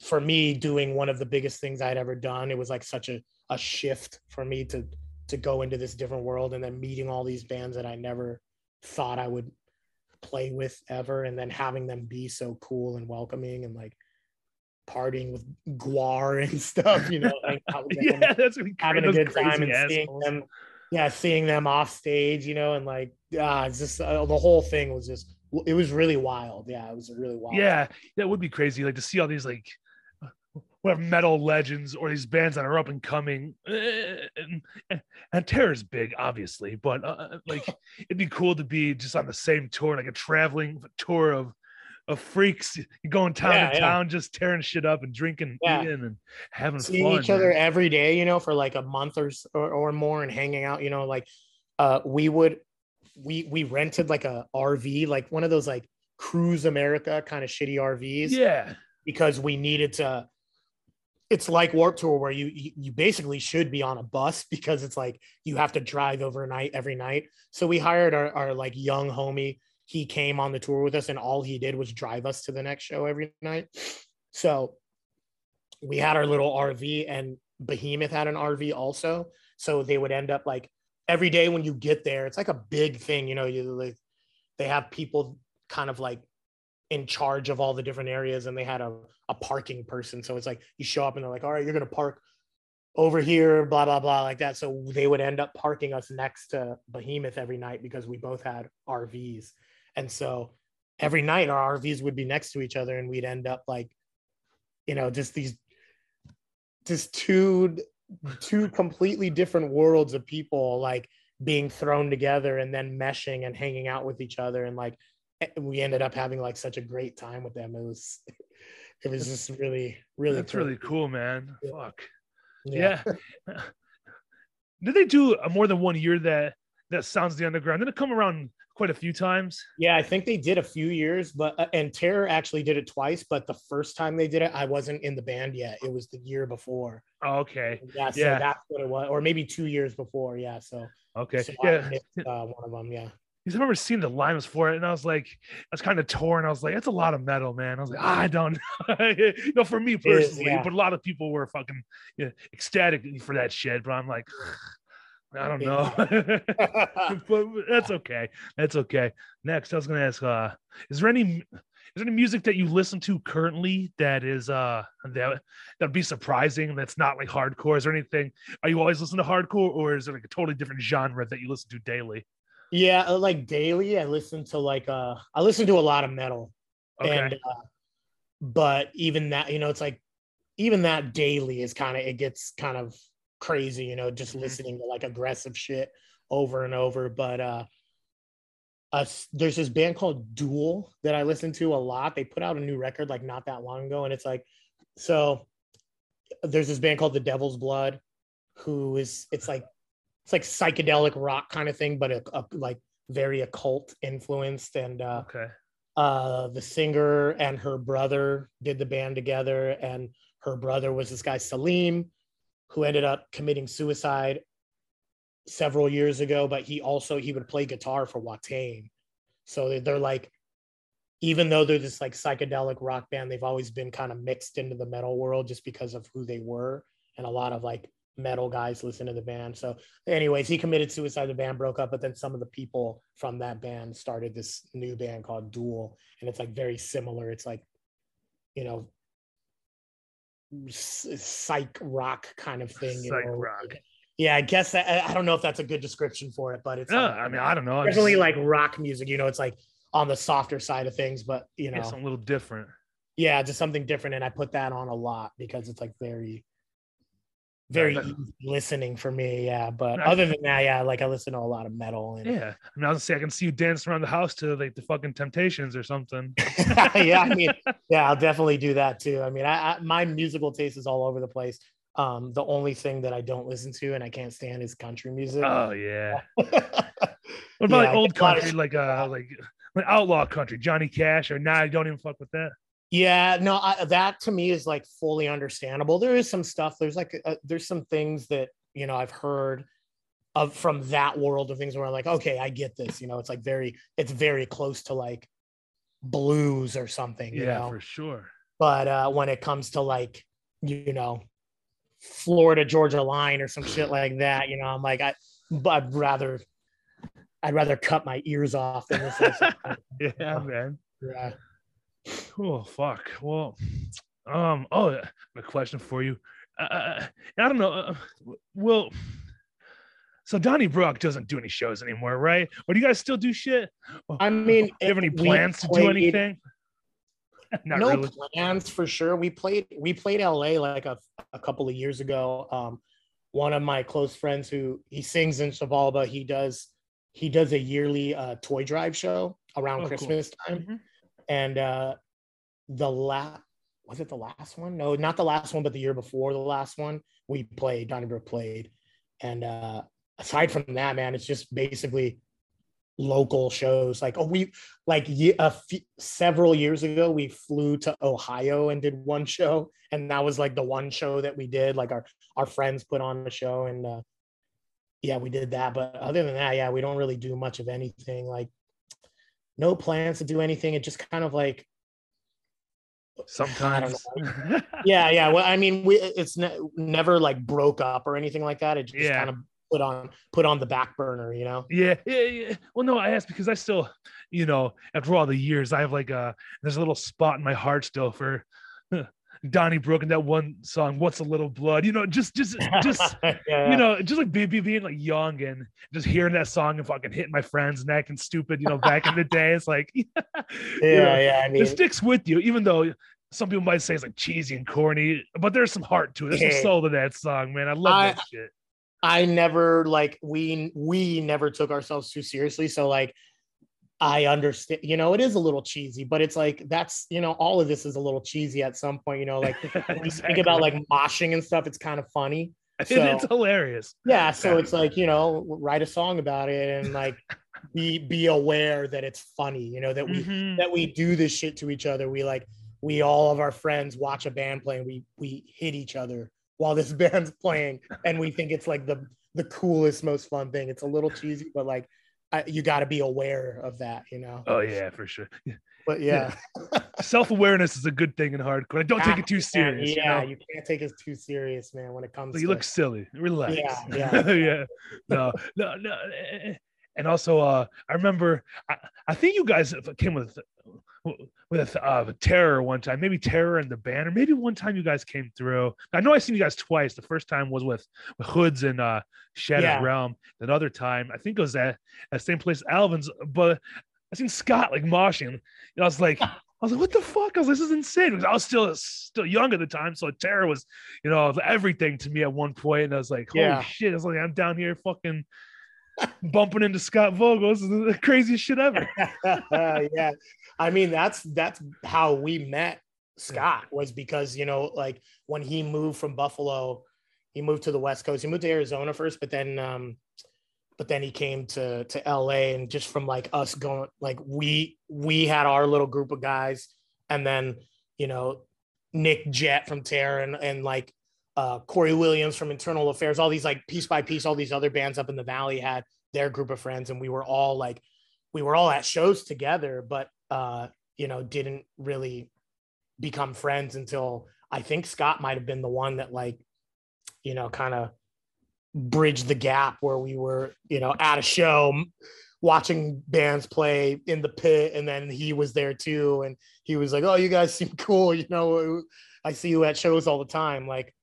for me doing one of the biggest things i'd ever done it was like such a, a shift for me to to go into this different world and then meeting all these bands that i never thought i would play with ever and then having them be so cool and welcoming and like partying with Gwar and stuff you know them yeah, that's having a good time and seeing them yeah seeing them off stage you know and like ah it's just uh, the whole thing was just it was really wild yeah it was really wild Yeah, that would be crazy. Like to see all these like whatever metal legends or these bands that are up and coming. eh, And, and, and Terror's big, obviously, but uh, like it'd be cool to be just on the same tour, like a traveling tour of of freaks. Going town Yeah, to yeah. town, just tearing shit up and drinking, Yeah. eating, and having seeing fun. each other every day you know for like a month or, or or more and hanging out you know like uh we would we we rented like a rv like one of those like cruise america kind of shitty rvs Yeah, because we needed to it's like warp tour where you you basically should be on a bus because it's like you have to drive overnight every night. So we hired our, our like young homie. He came on the tour with us and all he did was drive us to the next show every night. So we had our little rv and behemoth had an rv also. So they would end up like every day when you get there it's like a big thing you know you like they have people kind of like in charge of all the different areas and they had a, a parking person. So it's like you show up and they're like all right you're going to park over here blah blah blah like that. So they would end up parking us next to behemoth every night because we both had rvs and so every night our rvs would be next to each other and we'd end up like you know just these just two two completely different worlds of people like being thrown together and then meshing and hanging out with each other and like we ended up having like such a great time with them it was it was just really really that's cool. really cool, man. Yeah. Fuck. Yeah. Did they do a more than one year that that sounds the underground? Did it come around quite a few times? Yeah, I think they did a few years, but uh, and Terror actually did it twice. But the first time they did it, I wasn't in the band yet. It was the year before. Oh, okay. Yeah, so Yeah. that's what it was, or maybe two years before. Yeah, so, Okay. so yeah. missed, uh, one of them. Yeah, Because I remember seeing the lines for it, and I was like, I was kind of torn. I was like, that's a lot of metal, man. I was like, "Ah, I don't know. you know, for me personally, yeah. but a lot of people were fucking you know, ecstatic for that shit. But I'm like, I don't know. but that's okay. That's okay. Next, I was gonna ask, uh, is there any is there any music that you listen to currently that is uh that that'd be surprising that's not like hardcore? Is there anything are you always listening to hardcore or is it like a totally different genre that you listen to daily? Yeah. uh, Like daily, I listen to like uh, I listen to a lot of metal, Okay. and uh, but even that, you know, it's like even that daily is kind of it gets kind of crazy, you know, just Mhm. listening to like aggressive shit over and over. But uh, uh, there's this band called Dool that I listen to a lot. They put out a new record like not that long ago, and it's like, so there's this band called The Devil's Blood, who is it's like it's like psychedelic rock kind of thing, but a, a, like very occult influenced. And uh, Okay. uh, the singer and her brother did the band together, and her brother was this guy Selim, who ended up committing suicide several years ago. But he also he would play guitar for Watain, so they- they're like, even though they're this like psychedelic rock band, they've always been kind of mixed into the metal world just because of who they were, and a lot of like metal guys listen to the band. So, anyways, he committed suicide. The band broke up, but then some of the people from that band started this new band called Dool, and it's like very similar. It's like, you know, psych rock kind of thing. you Psych know? rock. Yeah, I guess that, I don't know if that's a good description for it, but it's Yeah, like- I mean, I don't know. Definitely just- like rock music. You know, it's like on the softer side of things, but you know, something a little different. yeah, just something different. And I put that on a lot because it's like very, very easy listening for me. Yeah, but I- other than that, yeah, like I listen to a lot of metal. And Yeah. I mean, I was gonna say I can see you dancing around the house to like the fucking Temptations or something. yeah, I mean, yeah, I'll definitely do that too. I mean, I, I my musical taste is all over the place. Um, the only thing that I don't listen to and I can't stand is country music. Oh yeah. yeah, What about I like old lot of- country, like uh, like like outlaw country, Johnny Cash, or nah, you don't even fuck with that. Yeah, no, I, that to me is like fully understandable. There is some stuff. There's like uh, there's some things that you know I've heard of from that world of things where I'm like, okay, I get this. You know, it's like very it's very close to like blues or something. You Yeah, know, for sure. but uh, when it comes to like you know Florida Georgia line or some shit like that, you know, I'm like I, but I'd rather I'd rather cut my ears off than to. Yeah, man. Yeah. Oh fuck. Well, um. Oh, a question for you. Uh, I don't know. Uh, well, so Donnybrook doesn't do any shows anymore, right? Or do you guys still do shit? I mean, do you have any plans to do anything? Not no really. plans for sure. We played we played LA like a, a couple of years ago. Um, one of my close friends who he sings in Xibalba, he does he does a yearly uh, toy drive show around Oh, cool. Christmas time, Mhm. And uh, the last was it the last one? No, not the last one, but the year before the last one, we played. Donnybrook played, and uh, aside from that, man, it's just basically local shows. Like oh, we like several years ago, we flew to Ohio and did one show, and that was like the one show that we did. Like our our friends put on the show, and uh, yeah, we did that. But other than that, yeah, we don't really do much of anything. Like no plans to do anything. It just kind of like Sometimes. yeah, yeah. Well, I mean, we it's ne- never like broke up or anything like that. It just Yeah. kind of put on put on the back burner, you know. Yeah, yeah, yeah. Well, no, I asked because I still, you know, after all the years, I have like a there's a little spot in my heart still for Donnybrook and that one song, "What's a Little Blood." You know, just just just yeah. you know, just like be, be- being like young and just hearing that song and fucking hitting my friends neck and stupid. You know, back in the day, it's like, you yeah, know, yeah. I mean, it sticks with you, even though. Some people might say it's like cheesy and corny, but there's some heart to it. There's Yeah. some soul to that song, man. I love I- that shit. I never like we we never took ourselves too seriously. So like I understand, you know, it is a little cheesy, but it's like that's you know, all of this is a little cheesy at some point, you know, like when you think about like moshing and stuff, it's kind of funny. So- it's hilarious. Yeah, so it's like, you know, write a song about it and like be be aware that it's funny, you know, that we Mhm. that we do this shit to each other. We like we all of our friends watch a band play and we we hit each other while this band's playing and we think it's like the the coolest most fun thing. It's a little cheesy but like I, you got to be aware of that, you know. Oh yeah, for sure. But yeah. Self awareness is a good thing in hardcore. Don't take it too serious. Yeah, you, know? you can't take it too serious, man, when it comes But to you look silly. Relax. Yeah, yeah. yeah. No, no, no. eh, eh. And also, uh, I remember, I, I think you guys came with with uh, terror one time, maybe terror and the Banner, maybe one time you guys came through. I know I seen you guys twice. The first time was with, with Hoods and uh, Shattered Yeah. Realm. Another time, I think it was at that same place, Alvin's. But I seen Scott like moshing. And I was like, I was like, what the fuck? I was like, this is insane. Because I was still still young at the time, so terror was, you know, everything to me at one point. And I was like, holy Yeah. shit! I was like, I'm down here fucking bumping into Scott Vogel. This is the craziest shit ever. yeah i mean that's that's how we met Scott was because you know like when he moved from Buffalo, he moved to the West Coast. He moved to Arizona first, but then um, but then he came to to LA and just from like us going like we we had our little group of guys and then you know Nick Jett from Terror and and like uh, Corey Williams from Internal Affairs, all these like piece by piece, all these other bands up in the valley had their group of friends, and we were all like, we were all at shows together, but uh, you know, didn't really become friends until I think Scott might have been the one that like, you know, kind of bridged the gap where we were, you know, at a show watching bands play in the pit and then he was there too and he was like oh you guys seem cool you know i see you at shows all the time like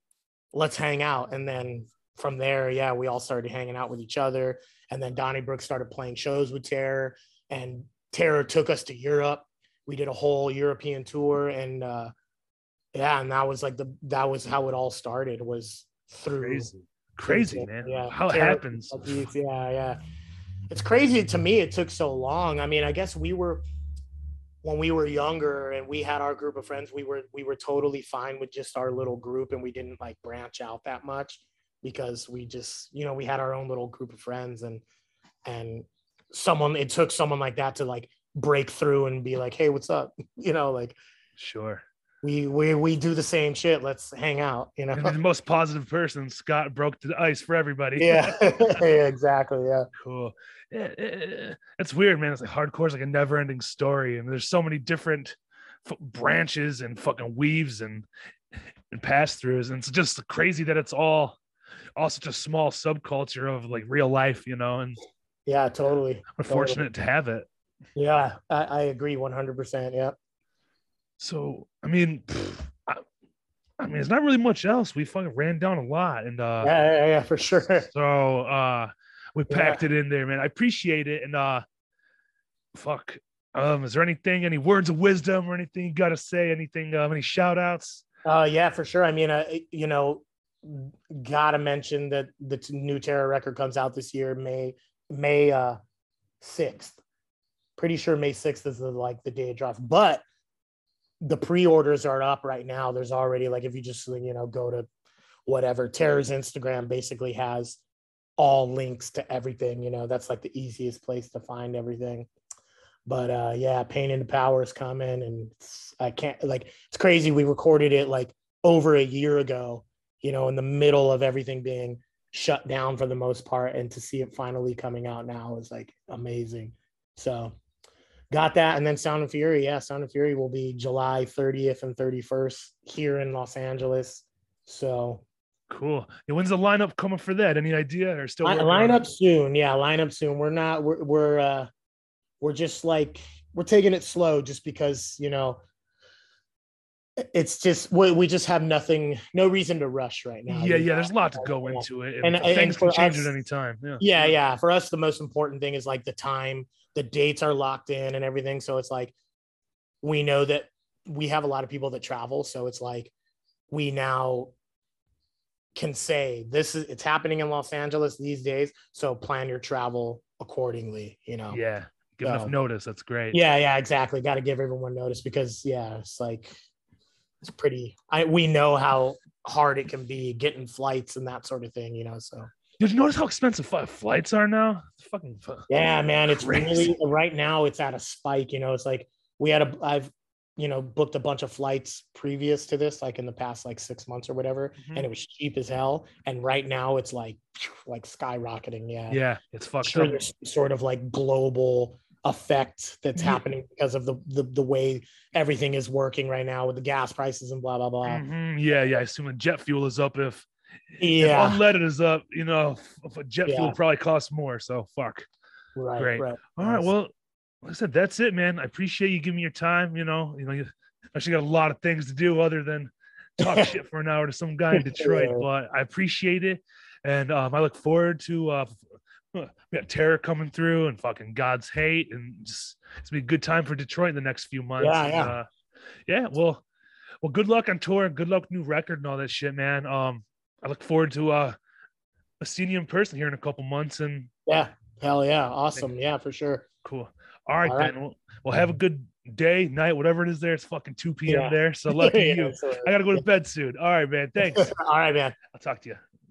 let's hang out. And then from there yeah we all started hanging out with each other and then Donnie donnybrook started playing shows with terror and terror took us to europe we did a whole european tour and uh yeah and that was like the that was how it all started was through Crazy, crazy, Yeah, man. yeah. How it happens? yeah yeah it's crazy to me it took so long i mean i guess we were when we were younger and we had our group of friends we were we were totally fine with just our little group and we didn't like branch out that much because we just you know we had our own little group of friends and and someone it took someone like that to like break through and be like hey what's up you know like Sure. we we we do the same shit let's hang out you know the most positive person, Scott broke the ice for everybody. yeah yeah exactly yeah cool. Yeah, eh, eh, eh, eh, it's weird, man. It's like hardcore is like a never-ending story, and there's so many different f- branches and fucking weaves and and pass-throughs, and it's just crazy that it's all all such a small subculture of like real life, you know. And yeah totally we're fortunate to have it. yeah i, I agree 100% yeah So, I mean, pfft, I, I mean, it's not really much else. We fucking ran down a lot, and uh, yeah, yeah, yeah, for sure. So uh we Yeah. packed it in there, man. I appreciate it. And uh fuck. Um, is there anything, any words of wisdom or anything you gotta say? Anything, um, any shout outs? Uh, yeah, for sure. I mean, uh, you know, gotta mention that the new Terror record comes out this year, May May uh sixth. Pretty sure May sixth is the, like the day it drops, but the pre-orders are up right now. There's already like if you just you know go to whatever Terror's Instagram basically has all links to everything. You know, that's like the easiest place to find everything. But uh yeah, Pain into Power is coming, and it's, I can't like it's crazy. We recorded it like over a year ago, you know, in the middle of everything being shut down for the most part, and to see it finally coming out now is like amazing. So got that, and then Sound and Fury, yeah, Sound and Fury will be July 30th and 31st here in Los Angeles. So Cool. And when's the lineup coming for that? Any idea? Or still Line, line up soon. Yeah, line up soon. We're not. We're we're uh, we're just like we're taking it slow, just because you know. It's just we, we just have nothing, no reason to rush right now. Yeah, yeah. There's a lot to go into it. And, And- and things can change us- at any time. Yeah. Yeah, yeah. For us, the most important thing is like the time. The dates are locked in and everything. So it's like we know that we have a lot of people that travel. So it's like we now can say this is it's happening in Los Angeles these days. So plan your travel accordingly. You know. Yeah. Give enough notice. That's great. Yeah, yeah, exactly. Got to give everyone notice because yeah, it's like it's pretty. I we know how hard it can be getting flights and that sort of thing, you know. So Did you notice how expensive flights are now? It's fucking fu- yeah, man, it's Crazy. really right now. It's at a spike. You know, it's like we had a I've you know booked a bunch of flights previous to this, like in the past like six months or whatever, Mhm. and it was cheap as hell. And right now it's like like skyrocketing. Yeah, Yeah, it's fucked sure up. there's sort of like global effect that's Yeah. happening because of the, the the way everything is working right now with the gas prices and blah blah blah. Mhm. Yeah, yeah. I assume the jet fuel is up if, if Yeah, unleaded is up, you know, f- f- jet fuel probably costs more. So fuck. right, great. right. All right. Nice. Well, like I said, that's it, man. I appreciate you giving me your time. You know, you know, you actually got a lot of things to do other than talk shit for an hour to some guy in Detroit. Yeah. But I appreciate it, and um, I look forward to uh, we got Terror coming through and fucking God's hate, and just it's gonna be a good time for Detroit in the next few months. Yeah, and, yeah. Uh, yeah. Well, well, good luck on tour. and Good luck, new record, and all that shit, man. Um, I look forward to uh, seeing you in person here in a couple months, and yeah, hell yeah, awesome. Yeah, for sure. Cool. All right, All right. then. Well, well, have a good day, night, whatever it is there. It's fucking 2 p.m. Yeah. there. So lucky Yeah, you. so- I gotta go to bed soon. All right, man. Thanks. All right, man. I'll talk to you.